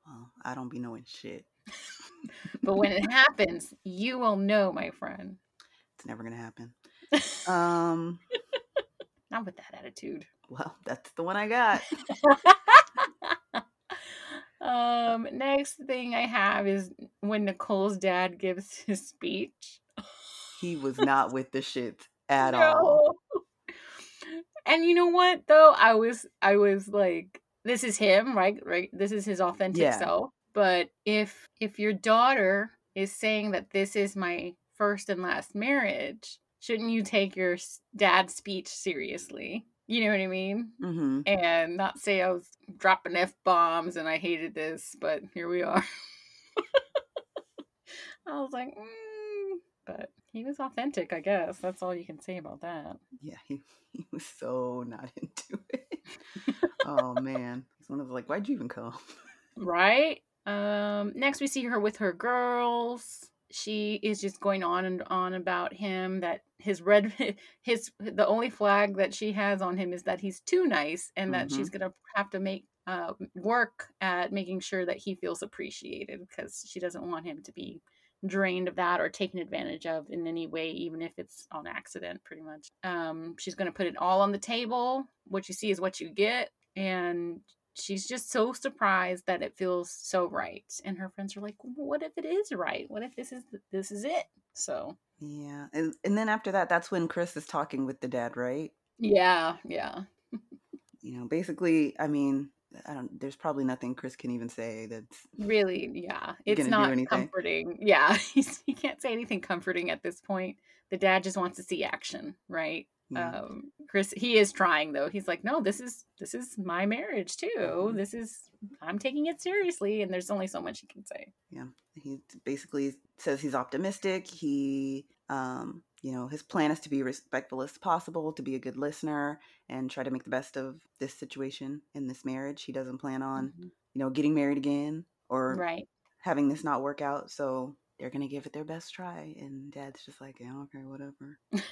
Well, I don't be knowing shit. but when it happens, you will know, my friend. It's never gonna happen. Um, not with that attitude. Well, that's the one I got. um, next thing I have is when Nicole's dad gives his speech. he was not with the shit at no. all. And you know what though? I was I was like, this is him, right? Right. This is his authentic yeah. self. But if if your daughter is saying that this is my first and last marriage, shouldn't you take your dad's speech seriously? You know what I mean? Mm-hmm. And not say I was dropping f bombs and I hated this, but here we are. I was like, mm. but he was authentic, I guess. That's all you can say about that. Yeah, he, he was so not into it. oh man, he's one of like, why'd you even come? Right? Um, next, we see her with her girls. She is just going on and on about him that his red, his the only flag that she has on him is that he's too nice, and that mm-hmm. she's gonna have to make uh, work at making sure that he feels appreciated because she doesn't want him to be drained of that or taken advantage of in any way, even if it's on accident, pretty much. Um, she's going to put it all on the table. What you see is what you get. And she's just so surprised that it feels so right and her friends are like what if it is right what if this is this is it so yeah and, and then after that that's when chris is talking with the dad right yeah yeah you know basically i mean I don't. There's probably nothing Chris can even say that's really, yeah. It's not comforting. Yeah, He's, he can't say anything comforting at this point. The dad just wants to see action, right? Um, Chris, he is trying though. He's like, no, this is this is my marriage too. Mm-hmm. This is I'm taking it seriously, and there's only so much he can say. Yeah, he basically says he's optimistic. He, um, you know, his plan is to be respectful as possible, to be a good listener, and try to make the best of this situation in this marriage. He doesn't plan on, mm-hmm. you know, getting married again or right having this not work out. So they're gonna give it their best try, and Dad's just like, yeah, okay, whatever.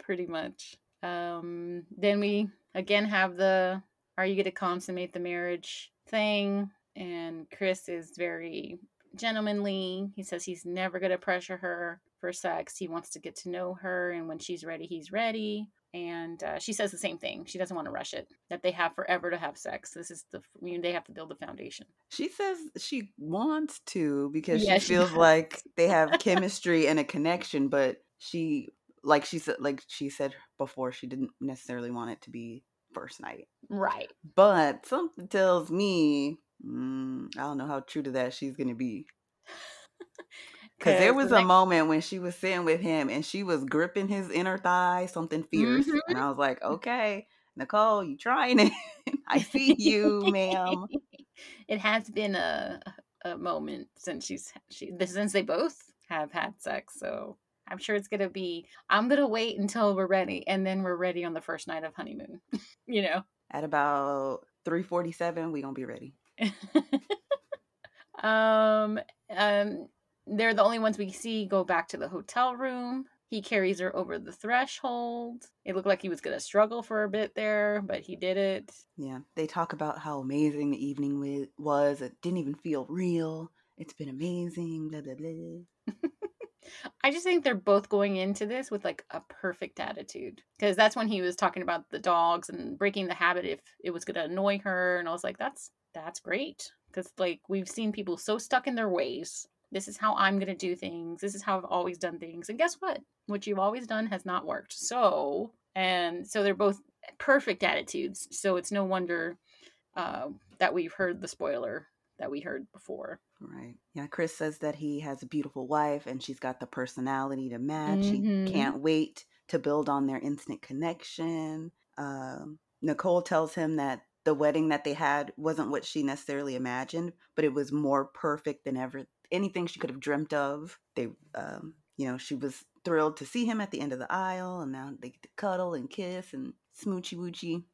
pretty much. Um, then we again have the are you going to consummate the marriage thing? And Chris is very gentlemanly. He says he's never going to pressure her for sex. He wants to get to know her, and when she's ready, he's ready. And uh, she says the same thing. She doesn't want to rush it. That they have forever to have sex. This is the I mean, they have to build the foundation. She says she wants to because yeah, she feels she like they have chemistry and a connection, but she like she said like she said before she didn't necessarily want it to be first night right but something tells me mm, i don't know how true to that she's gonna be because there was a moment when she was sitting with him and she was gripping his inner thigh something fierce mm-hmm. and i was like okay nicole you trying it i see you ma'am it has been a a moment since she's she since they both have had sex so I'm sure it's gonna be. I'm gonna wait until we're ready, and then we're ready on the first night of honeymoon. you know, at about three forty-seven, we gonna be ready. um, um, they're the only ones we see go back to the hotel room. He carries her over the threshold. It looked like he was gonna struggle for a bit there, but he did it. Yeah, they talk about how amazing the evening was. It didn't even feel real. It's been amazing. Blah blah blah. I just think they're both going into this with like a perfect attitude because that's when he was talking about the dogs and breaking the habit if it was going to annoy her and I was like that's that's great because like we've seen people so stuck in their ways. This is how I'm going to do things. This is how I've always done things. And guess what? What you've always done has not worked. So, and so they're both perfect attitudes. So it's no wonder uh, that we've heard the spoiler that we heard before. Right. Yeah. Chris says that he has a beautiful wife and she's got the personality to match. Mhm. He can't wait to build on their instant connection. Um, Nicole tells him that the wedding that they had wasn't what she necessarily imagined, but it was more perfect than ever anything she could have dreamt of. They, um, you know, she was thrilled to see him at the end of the aisle, and now they get to cuddle and kiss and smoochy woochy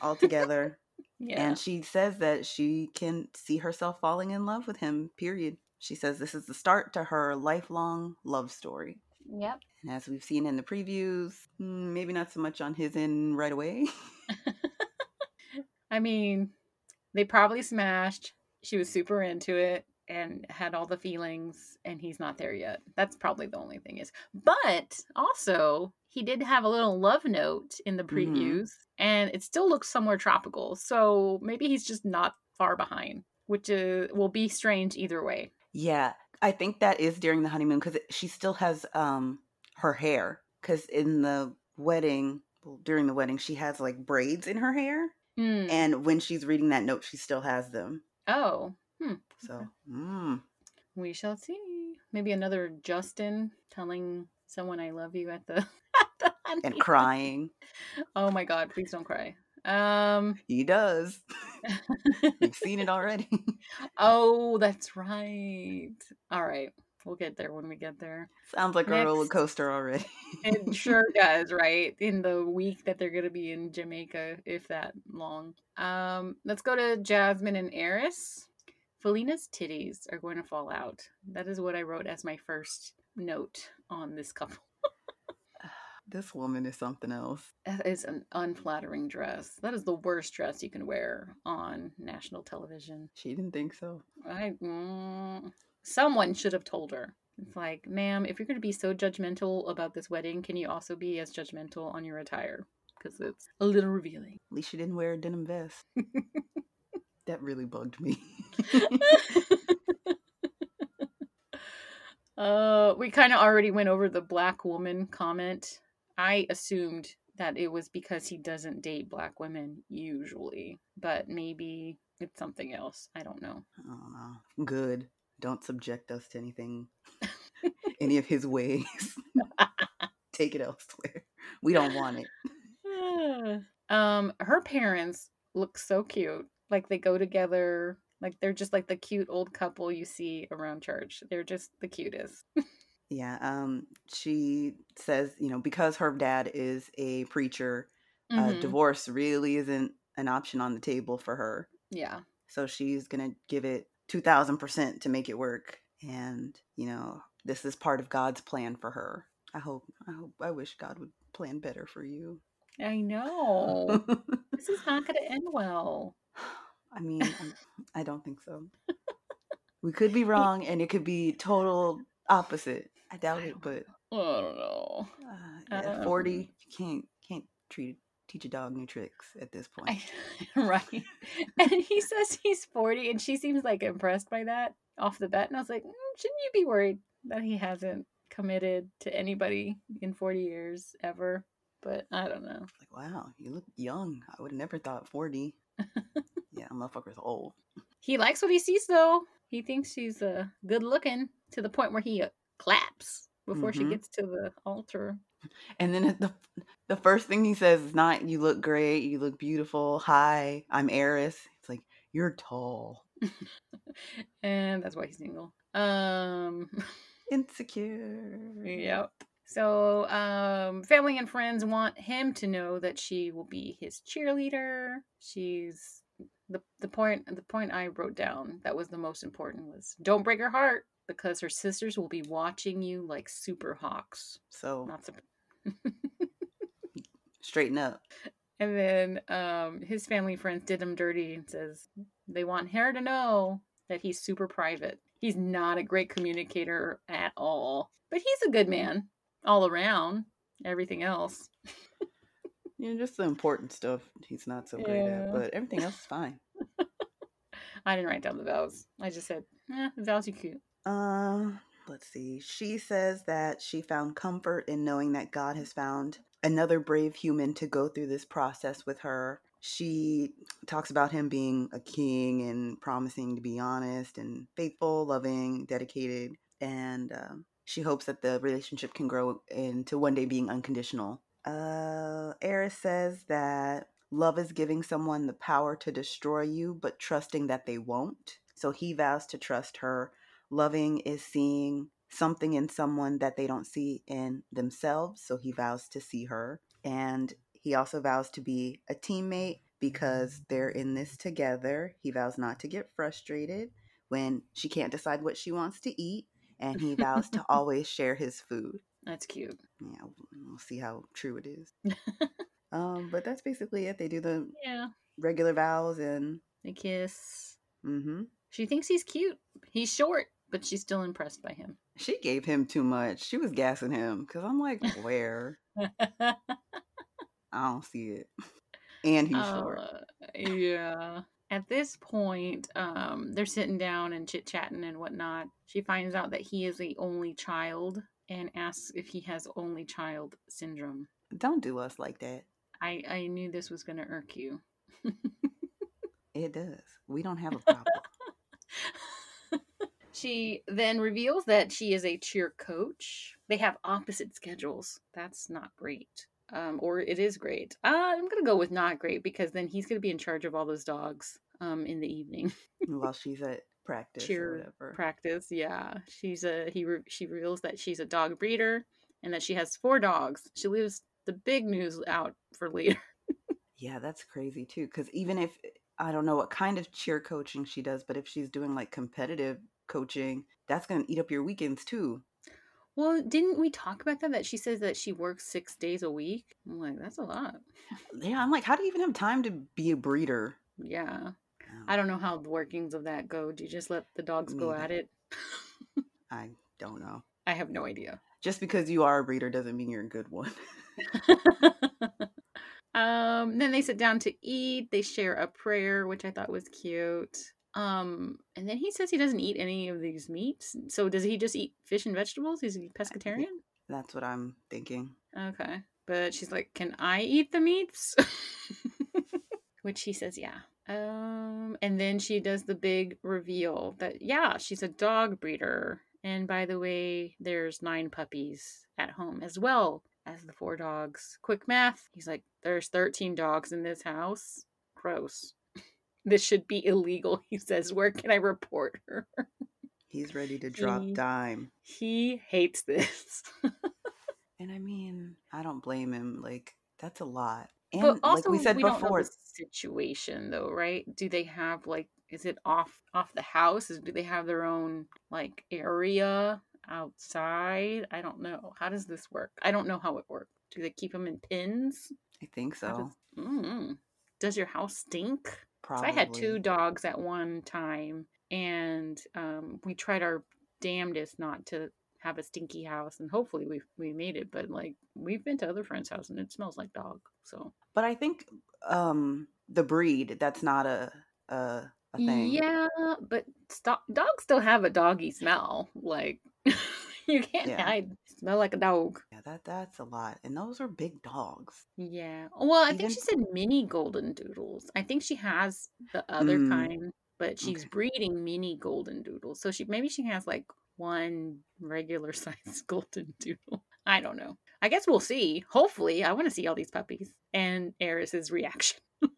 all together. Yeah. And she says that she can see herself falling in love with him, period. She says this is the start to her lifelong love story. yep. And as we've seen in the previews, mm, maybe not so much on his end right away. I mean, they probably smashed. She was super into it and had all the feelings, and he's not there yet. That's probably the only thing is. But also, he did have a little love note in the Mhm. previews, and it still looks somewhere tropical. So maybe he's just not far behind, which is, will be strange either way. yeah, I think that is during the honeymoon because she still has um her hair. Because in the wedding, well, during the wedding, she has like braids in her hair, Hmm. and when she's reading that note, she still has them. Oh, So, mm, we shall see. Maybe another Justin telling someone I love you at the, at the and crying, Oh my god, please don't cry. Um he does. We've seen it already. oh, that's right. All right. We'll get there when we get there. Sounds like a roller coaster already. It sure does, right? In the week that they're going to be in Jamaica, if that long. Um, let's go to Jasmine and Airris. Felina's titties are going to fall out. That is what I wrote as my first note on this couple. this woman is something else. That is an unflattering dress. That is the worst dress you can wear on national television. She didn't think so. I mm, someone should have told her. It's like, ma'am, if you're going to be so judgmental about this wedding, can you also be as judgmental on your attire? Because it's a little revealing. At least she didn't wear a denim vest. that really bugged me. uh, we kind of already went over the black woman comment. I assumed that it was because he doesn't date black women usually, but maybe it's something else. I don't know. I don't know. Good. Don't subject us to anything, any of his ways. Take it elsewhere. We don't want it. um, her parents look so cute. Like they go together. Like they're just like the cute old couple you see around church. They're just the cutest. Yeah. Um. She says, you know, because her dad is a preacher, uh, Mhm. divorce really isn't an option on the table for her. yeah. So she's gonna give it two thousand percent to make it work. And you know, this is part of God's plan for her. I hope. I hope. I wish God would plan better for you. I know. this is not going to end well. I mean, I'm- don't think so. We could be wrong, and it could be total opposite. I doubt it, but I don't know. uh, at Um, forty, you can't can't treat teach a dog new tricks at this point. I, right. And he says he's 40, and she seems like impressed by that off the bat. And I was like, mm, shouldn't you be worried that he hasn't committed to anybody in 40 years ever? But I don't know. Like, wow, you look young. I would have never thought forty. yeah, motherfucker's old. He likes what he sees, though. He thinks she's uh, good looking to the point where he uh, claps before she Mhm. gets to the altar. And then the the first thing he says is not "You look great. You look beautiful. Hi, I'm Airris." It's like you're tall, and that's why he's single. Um, insecure. Yep. So, um, family and friends want him to know that she will be his cheerleader. She's the the point. The point I wrote down that was the most important was don't break her heart because her sisters will be watching you like super hawks. So Not straighten up. And then um, his family friends did him dirty and says they want her to know that he's super private. He's not a great communicator at all, but he's a good man all around. Everything else. You know, just the important stuff he's not so great Yeah. at, but everything else is fine. I didn't write down the vows. I just said, eh, the vows are cute. Um, let's see. She says that she found comfort in knowing that God has found another brave human to go through this process with her. she talks about him being a king and promising to be honest and faithful, loving, dedicated, and um, she hopes that the relationship can grow into one day being unconditional. Uh, Airris says that love is giving someone the power to destroy you, but trusting that they won't. So he vows to trust her. Loving is seeing something in someone that they don't see in themselves. So he vows to see her. And he also vows to be a teammate because they're in this together. He vows not to get frustrated when she can't decide what she wants to eat. And he vows to always share his food. That's cute. Yeah, we'll see how true it is. um, but that's basically it. They do the yeah regular vows and they kiss. Mm-hmm. She thinks he's cute. He's short, but she's still impressed by him. She gave him too much. She was gassing him because I'm like, where? I don't see it. And he's uh, short. Yeah. At this point, um, they're sitting down and chit chatting and whatnot. She finds out that he is the only child and asks if he has only child syndrome. Don't do us like that. I, I knew this was going to irk you. it does. We don't have a problem. she then reveals that she is a cheer coach. They have opposite schedules. That's not great um, or it is great. Uh, I'm gonna go with not great because then he's gonna be in charge of all those dogs um, in the evening while she's at practice Cheer or whatever. Practice, yeah. She's a he. Re- she reveals that she's a dog breeder and that she has four dogs. She leaves the big news out for later. yeah, that's crazy too. Because even if I don't know what kind of cheer coaching she does, but if she's doing like competitive coaching, that's gonna eat up your weekends too. Well, didn't we talk about that? That she says that she works six days a week. I'm like, that's a lot. Yeah, I'm like, how do you even have time to be a breeder? Yeah. I oh. don't know how the workings of that go. Do you just let the dogs go at it? I don't know. I have no idea. Just because you are a breeder doesn't mean you're a good one. um, then they sit down to eat. They share a prayer, which I thought was cute. Um, and then he says he doesn't eat any of these meats. So does he just eat fish and vegetables? He's he pescatarian? That's what I'm thinking. Okay. But she's like, "Can I eat the meats?" Which he says, "Yeah." Um, and then she does the big reveal that yeah, she's a dog breeder. And by the way, there's nine puppies at home as well as the four dogs. Quick math. He's like, "There's 13 dogs in this house." Gross this should be illegal. He says, Where can I report her? He's ready to drop he, dime. He hates this. and I mean, I don't blame him. Like, that's a lot. And but also, like we said we before, situation though, right? Do they have like is it off off the house? Is, do they have their own like area outside? I don't know. How does this work? I don't know how it works. Do they keep them in pins? I think so. Does, mm, does your house stink? Probably. I had two dogs at one time, and um, we tried our damnedest not to have a stinky house, and hopefully we we made it. But like we've been to other friends' house, and it smells like dog. So, but I think um, the breed that's not a a, a thing. Yeah, but st- dogs still have a doggy smell. Like you can't yeah. hide smell like a dog. Yeah, that that's a lot. And those are big dogs. Yeah. Well, I Even... think she said mini golden doodles. I think she has the other mm. kind, but she's okay. breeding mini golden doodles. So she maybe she has like one regular size golden doodle. I don't know. I guess we'll see. Hopefully, I want to see all these puppies and Airris's reaction.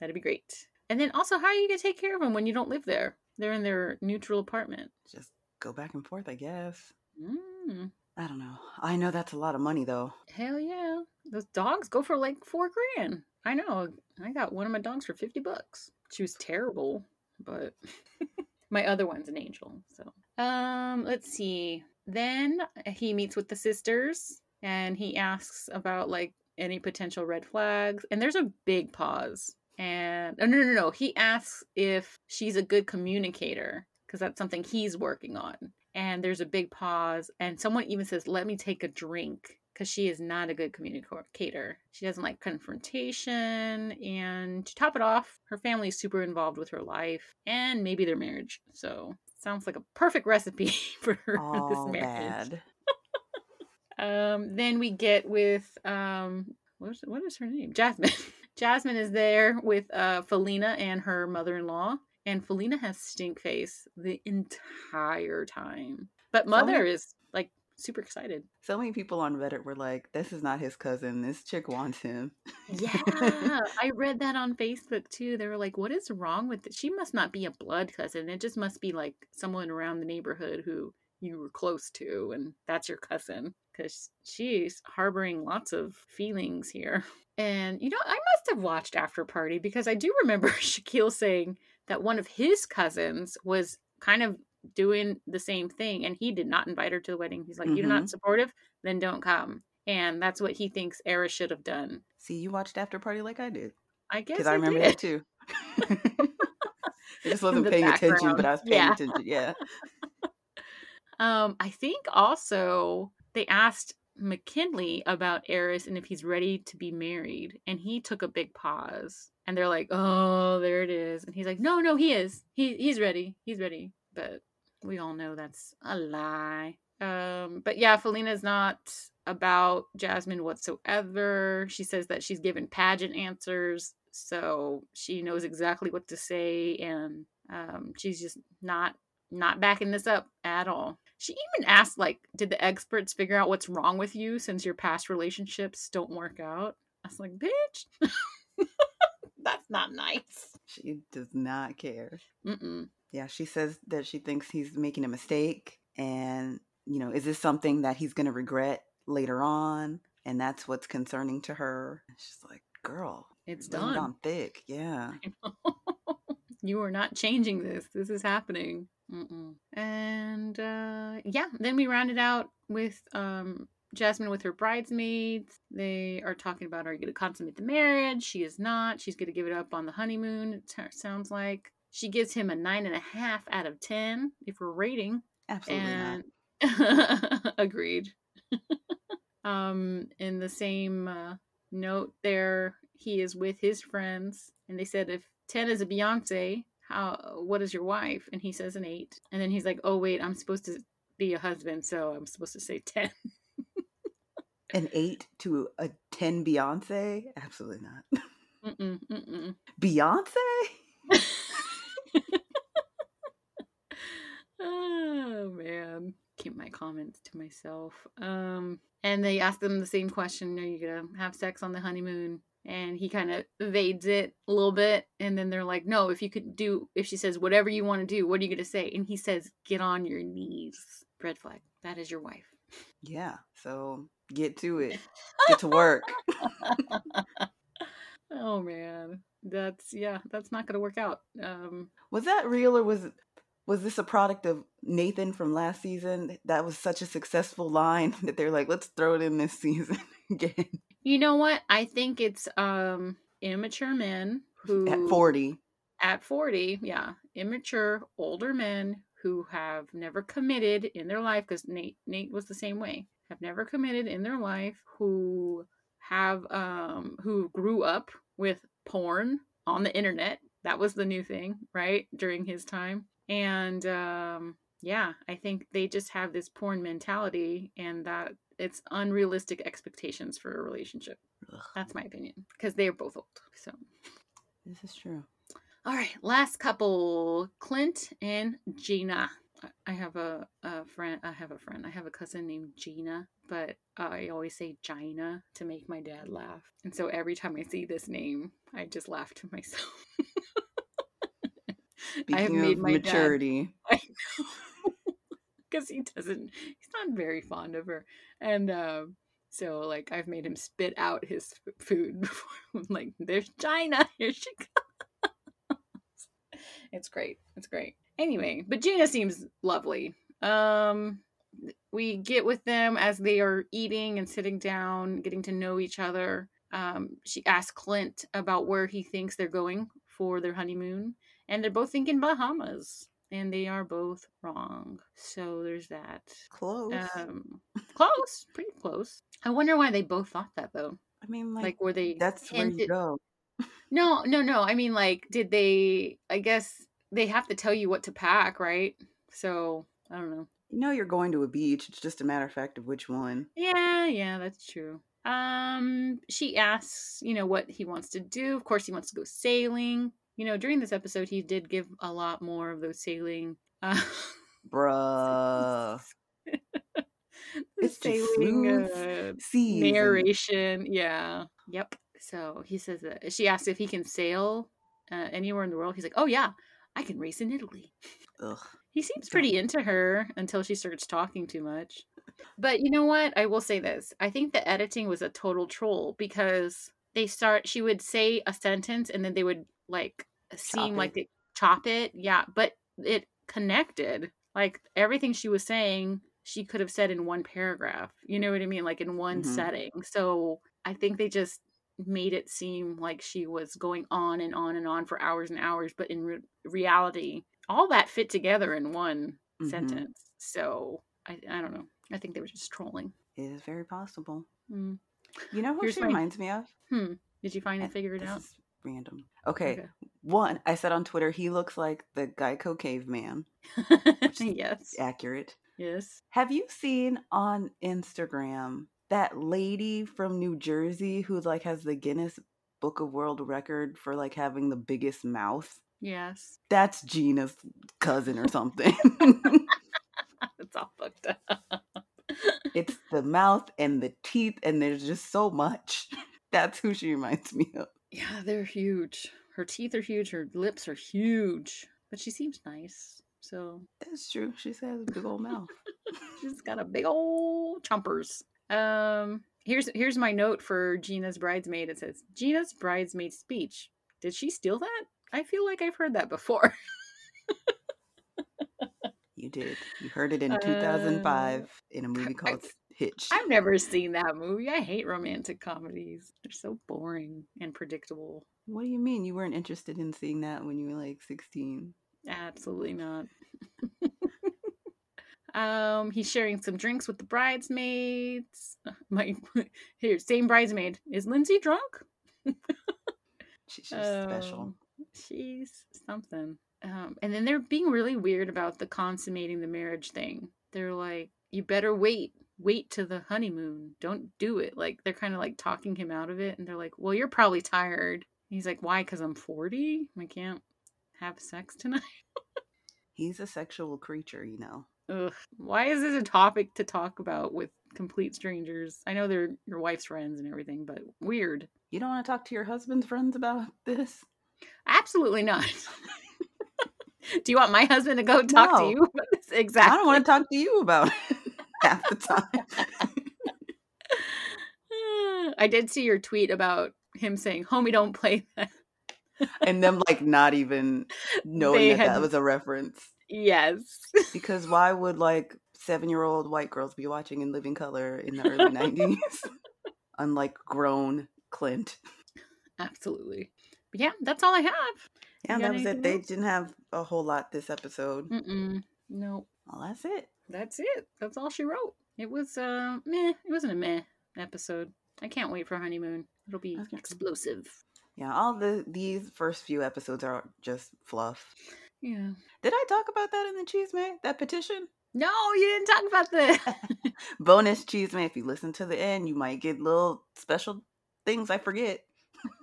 That'd be great. And then also, how are you gonna take care of them when you don't live there? They're in their neutral apartment. Just go back and forth, I guess. Mm. I don't know. I know that's a lot of money though. Hell yeah. Those dogs go for like four grand. I know. I got one of my dogs for 50 bucks. She was terrible, but my other one's an angel. So, um, let's see. Then he meets with the sisters and he asks about like any potential red flags. And there's a big pause. And oh, no, no, no. He asks if she's a good communicator because that's something he's working on. And there's a big pause and someone even says let me take a drink because she is not a good communicator. She doesn't like confrontation and to top it off her family is super involved with her life and maybe their marriage. So sounds like a perfect recipe for oh, this marriage. um then we get with um what is, what is her name? Jasmine. Jasmine is there with uh, Felina and her mother in law, and Felina has stink face the entire time. But mother is like super excited. So many people on Reddit were like, "This is not his cousin. This chick wants him." Yeah, I read that on Facebook too. They were like, "What is wrong with it? She must not be a blood cousin. It just must be like someone around the neighborhood who you were close to, and that's your cousin." Because she's harboring lots of feelings here. And you know, I must have watched After Party because I do remember Shaquille saying that one of his cousins was kind of doing the same thing and he did not invite her to the wedding. He's like, mm-hmm. You're not supportive, then don't come. And that's what he thinks Era should have done. See, you watched After Party like I did. I guess because I, I, remember did. that too. I just wasn't paying background. attention, but I was paying yeah. attention. Yeah. um, I think also they asked Mackinley about Airris and if he's ready to be married, and he took a big pause. And they're like, "Oh, there it is," and he's like, "No, no, he is. He he's ready. He's ready." But we all know that's a lie. Um, but yeah, Felina's not about Jasmine whatsoever. She says that she's given pageant answers, so she knows exactly what to say, and um, she's just not not backing this up at all. She even asked, like, did the experts figure out what's wrong with you since your past relationships don't work out? I was like, bitch, not nice. She does not care. Mm-mm yeah, she says that she thinks he's making a mistake. And, you know, is this something that he's going to regret later on? And that's what's concerning to her. She's like, girl, it's done. on thick. Yeah. you are not changing this. This is happening. Mm-mm. And uh, yeah, then we rounded out with um, Jasmine with her bridesmaids. They are talking about are you going to consummate the marriage? She is not. She's going to give it up on the honeymoon, it t- sounds like. She gives him a nine and a half out of ten if we're rating. Absolutely and... not. Agreed. um, in the same uh, note, there he is with his friends, and they said if ten is a Beyonce, how what is your wife? And he says an eight, and then he's like, oh wait, I'm supposed to be a husband, so I'm supposed to say ten. an eight to a ten Beyonce? Absolutely not. Mm-mm, mm-mm. Beyonce? oh man keep my comments to myself um and they ask them the same question are you gonna have sex on the honeymoon and he kind of evades it a little bit and then they're like no if you could do if she says whatever you want to do what are you gonna say and he says get on your knees red flag that is your wife yeah so get to it get to work. Oh man. That's yeah that's not gonna work out um was that real or was was this a product of nathan from last season that was such a successful line that they're like let's throw it in this season again. You know what? I think it's um immature men who at 40 at 40 yeah immature older men who have never committed in their life because nate nate was the same way have never committed in their life who have um who grew up with porn on the internet. That was the new thing, right? During his time. And um, yeah, I think they just have this porn mentality and that it's unrealistic expectations for a relationship. Ugh. That's my opinion because they're both old. So this is true. All right, last couple Clint and Gina. I have a, a friend. I have a friend. I have a cousin named Gina, but I always say Gina to make my dad laugh. And so every time I see this name, I just laugh to myself. I have made my maturity. Dad, because he doesn't. He's not very fond of her, and um, so like I've made him spit out his food before. like, there's Gina. Here she comes. it's great. It's great. Anyway, but Gina seems lovely. Um, we get with them as they are eating and sitting down, getting to know each other. Um, she asks Clint about where he thinks they're going for their honeymoon, and they're both thinking Bahamas, and they are both wrong. So there's that. Close. Um, close, pretty close. I wonder why they both thought that though. I mean, like, like were they? That's hinted- where you go. no, no, no. I mean, like, did they? I guess they have to tell you what to pack, right? So I don't know. You know you're going to a beach. It's just a matter of fact of which one. Yeah, yeah, that's true. Um, she asks, you know, what he wants to do. Of course, he wants to go sailing. You know, during this episode, he did give a lot more of those sailing. Uh, Bruh. it's sailing uh, narration. Yeah. Yep. So he says that she asks if he can sail uh, anywhere in the world. He's like, "Oh yeah, I can race in Italy." Ugh. He seems pretty into her until she starts talking too much. But you know what? I will say this. I think the editing was a total troll because they start she would say a sentence and then they would like seem like they chop it. Yeah, but it connected. Like everything she was saying, she could have said in one paragraph. You know what I mean? Like in one mm-hmm. setting. So I think they just made it seem like she was going on and on and on for hours and hours, but in re- reality, all that fit together in one mm-hmm. sentence. So I, I don't know. I think they were just trolling. It is very possible. Mm. You know who Here's she my... reminds me of? Hmm. Did you find and figure it out? random. Okay. okay. One, I said on Twitter, he looks like the Geico caveman. yes. Accurate. Yes. Have you seen on Instagram that lady from New Jersey who like has the Guinness Book of World Record for like having the biggest mouth? Yes. That's Gina's cousin or something. it's all fucked up. it's the mouth and the teeth, and there's just so much. That's who she reminds me of. Yeah, they're huge. Her teeth are huge. Her lips are huge, but she seems nice. So that's true. She has a big old mouth. She's got a big old chompers. Um, here's here's my note for Gina's bridesmaid. It says Gina's bridesmaid speech. Did she steal that? I feel like I've heard that before. you did. You heard it in uh, 2005 in a movie called I, Hitch. I've never seen that movie. I hate romantic comedies. They're so boring and predictable. What do you mean you weren't interested in seeing that when you were like 16? Absolutely not. um, he's sharing some drinks with the bridesmaids. My here, same bridesmaid. Is Lindsay drunk? She's just special. Um, she's something. Um, and then they're being really weird about the consummating the marriage thing. They're like, you better wait, wait to the honeymoon. Don't do it. Like they're kind of like talking him out of it, and they're like, well, you're probably tired. he's like, why? Because I'm 40. I can't have sex tonight. he's a sexual creature, you know. Ugh. Why is this a topic to talk about with complete strangers? I know they're your wife's friends and everything, but weird. You don't want to talk to your husband's friends about this? Absolutely not. Do you want my husband to go talk no. to you? exactly. I don't want to talk to you about it half the time. I did see your tweet about him saying, "Homie, don't play that," and them like not even knowing they that had... that was a reference. Yes, because why would like seven-year-old white girls be watching in living color in the early '90s, unlike grown Clint? Absolutely. But yeah, that's all I have. Yeah, that was it. Else? They didn't have a whole lot this episode. Mm-mm. Nope. Well, that's it. That's it. That's all she wrote. It was uh meh. It wasn't a meh episode. I can't wait for honeymoon. It'll be okay. explosive. Yeah, all the these first few episodes are just fluff. Yeah. Did I talk about that in the chisme that petition? No, you didn't talk about that. bonus chisme. If you listen to the end, you might get little special things I forget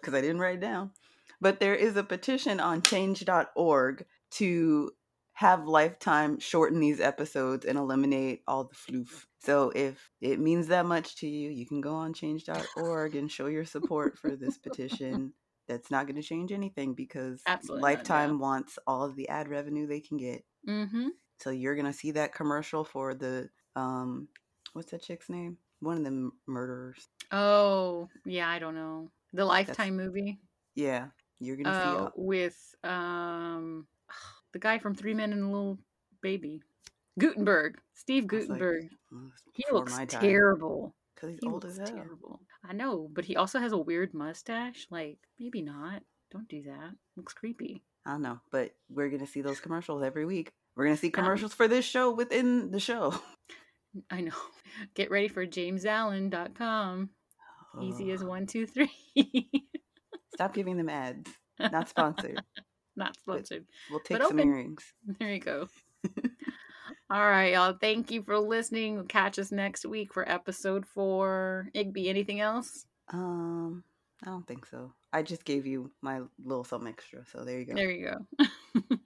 because I didn't write it down. But there is a petition on change.org to have Lifetime shorten these episodes and eliminate all the floof. So if it means that much to you, you can go on change.org and show your support for this petition. That's not going to change anything because Absolutely Lifetime not, yeah. wants all of the ad revenue they can get. Mm-hmm. So you're going to see that commercial for the um, what's that chick's name? One of the murderers. Oh yeah, I don't know the Lifetime That's, movie. Yeah, you're gonna uh, see oh, with um the guy from Three Men and a Little Baby, Guttenberg, Steve Guttenberg. Like, he looks terrible. Because he's he old as hell. Terrible. I know, but he also has a weird mustache. Like maybe not. Don't do that. Looks creepy. I don't know, but we're gonna see those commercials every week. We're gonna see commercials um, for this show within the show. I know. Get ready for JamesAllen.com. Easy as one, two, three. Stop giving them ads. Not sponsored. Not sponsored. We'll take but some open. earrings. There you go. All right, y'all. Thank you for listening. Catch us next week for episode four. Igby, anything else? Um, I don't think so. I just gave you my little some extra, so there you go. There you go.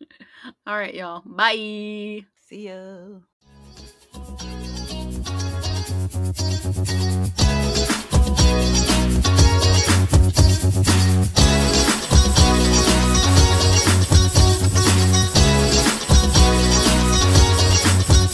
All right, y'all. Bye. See ya.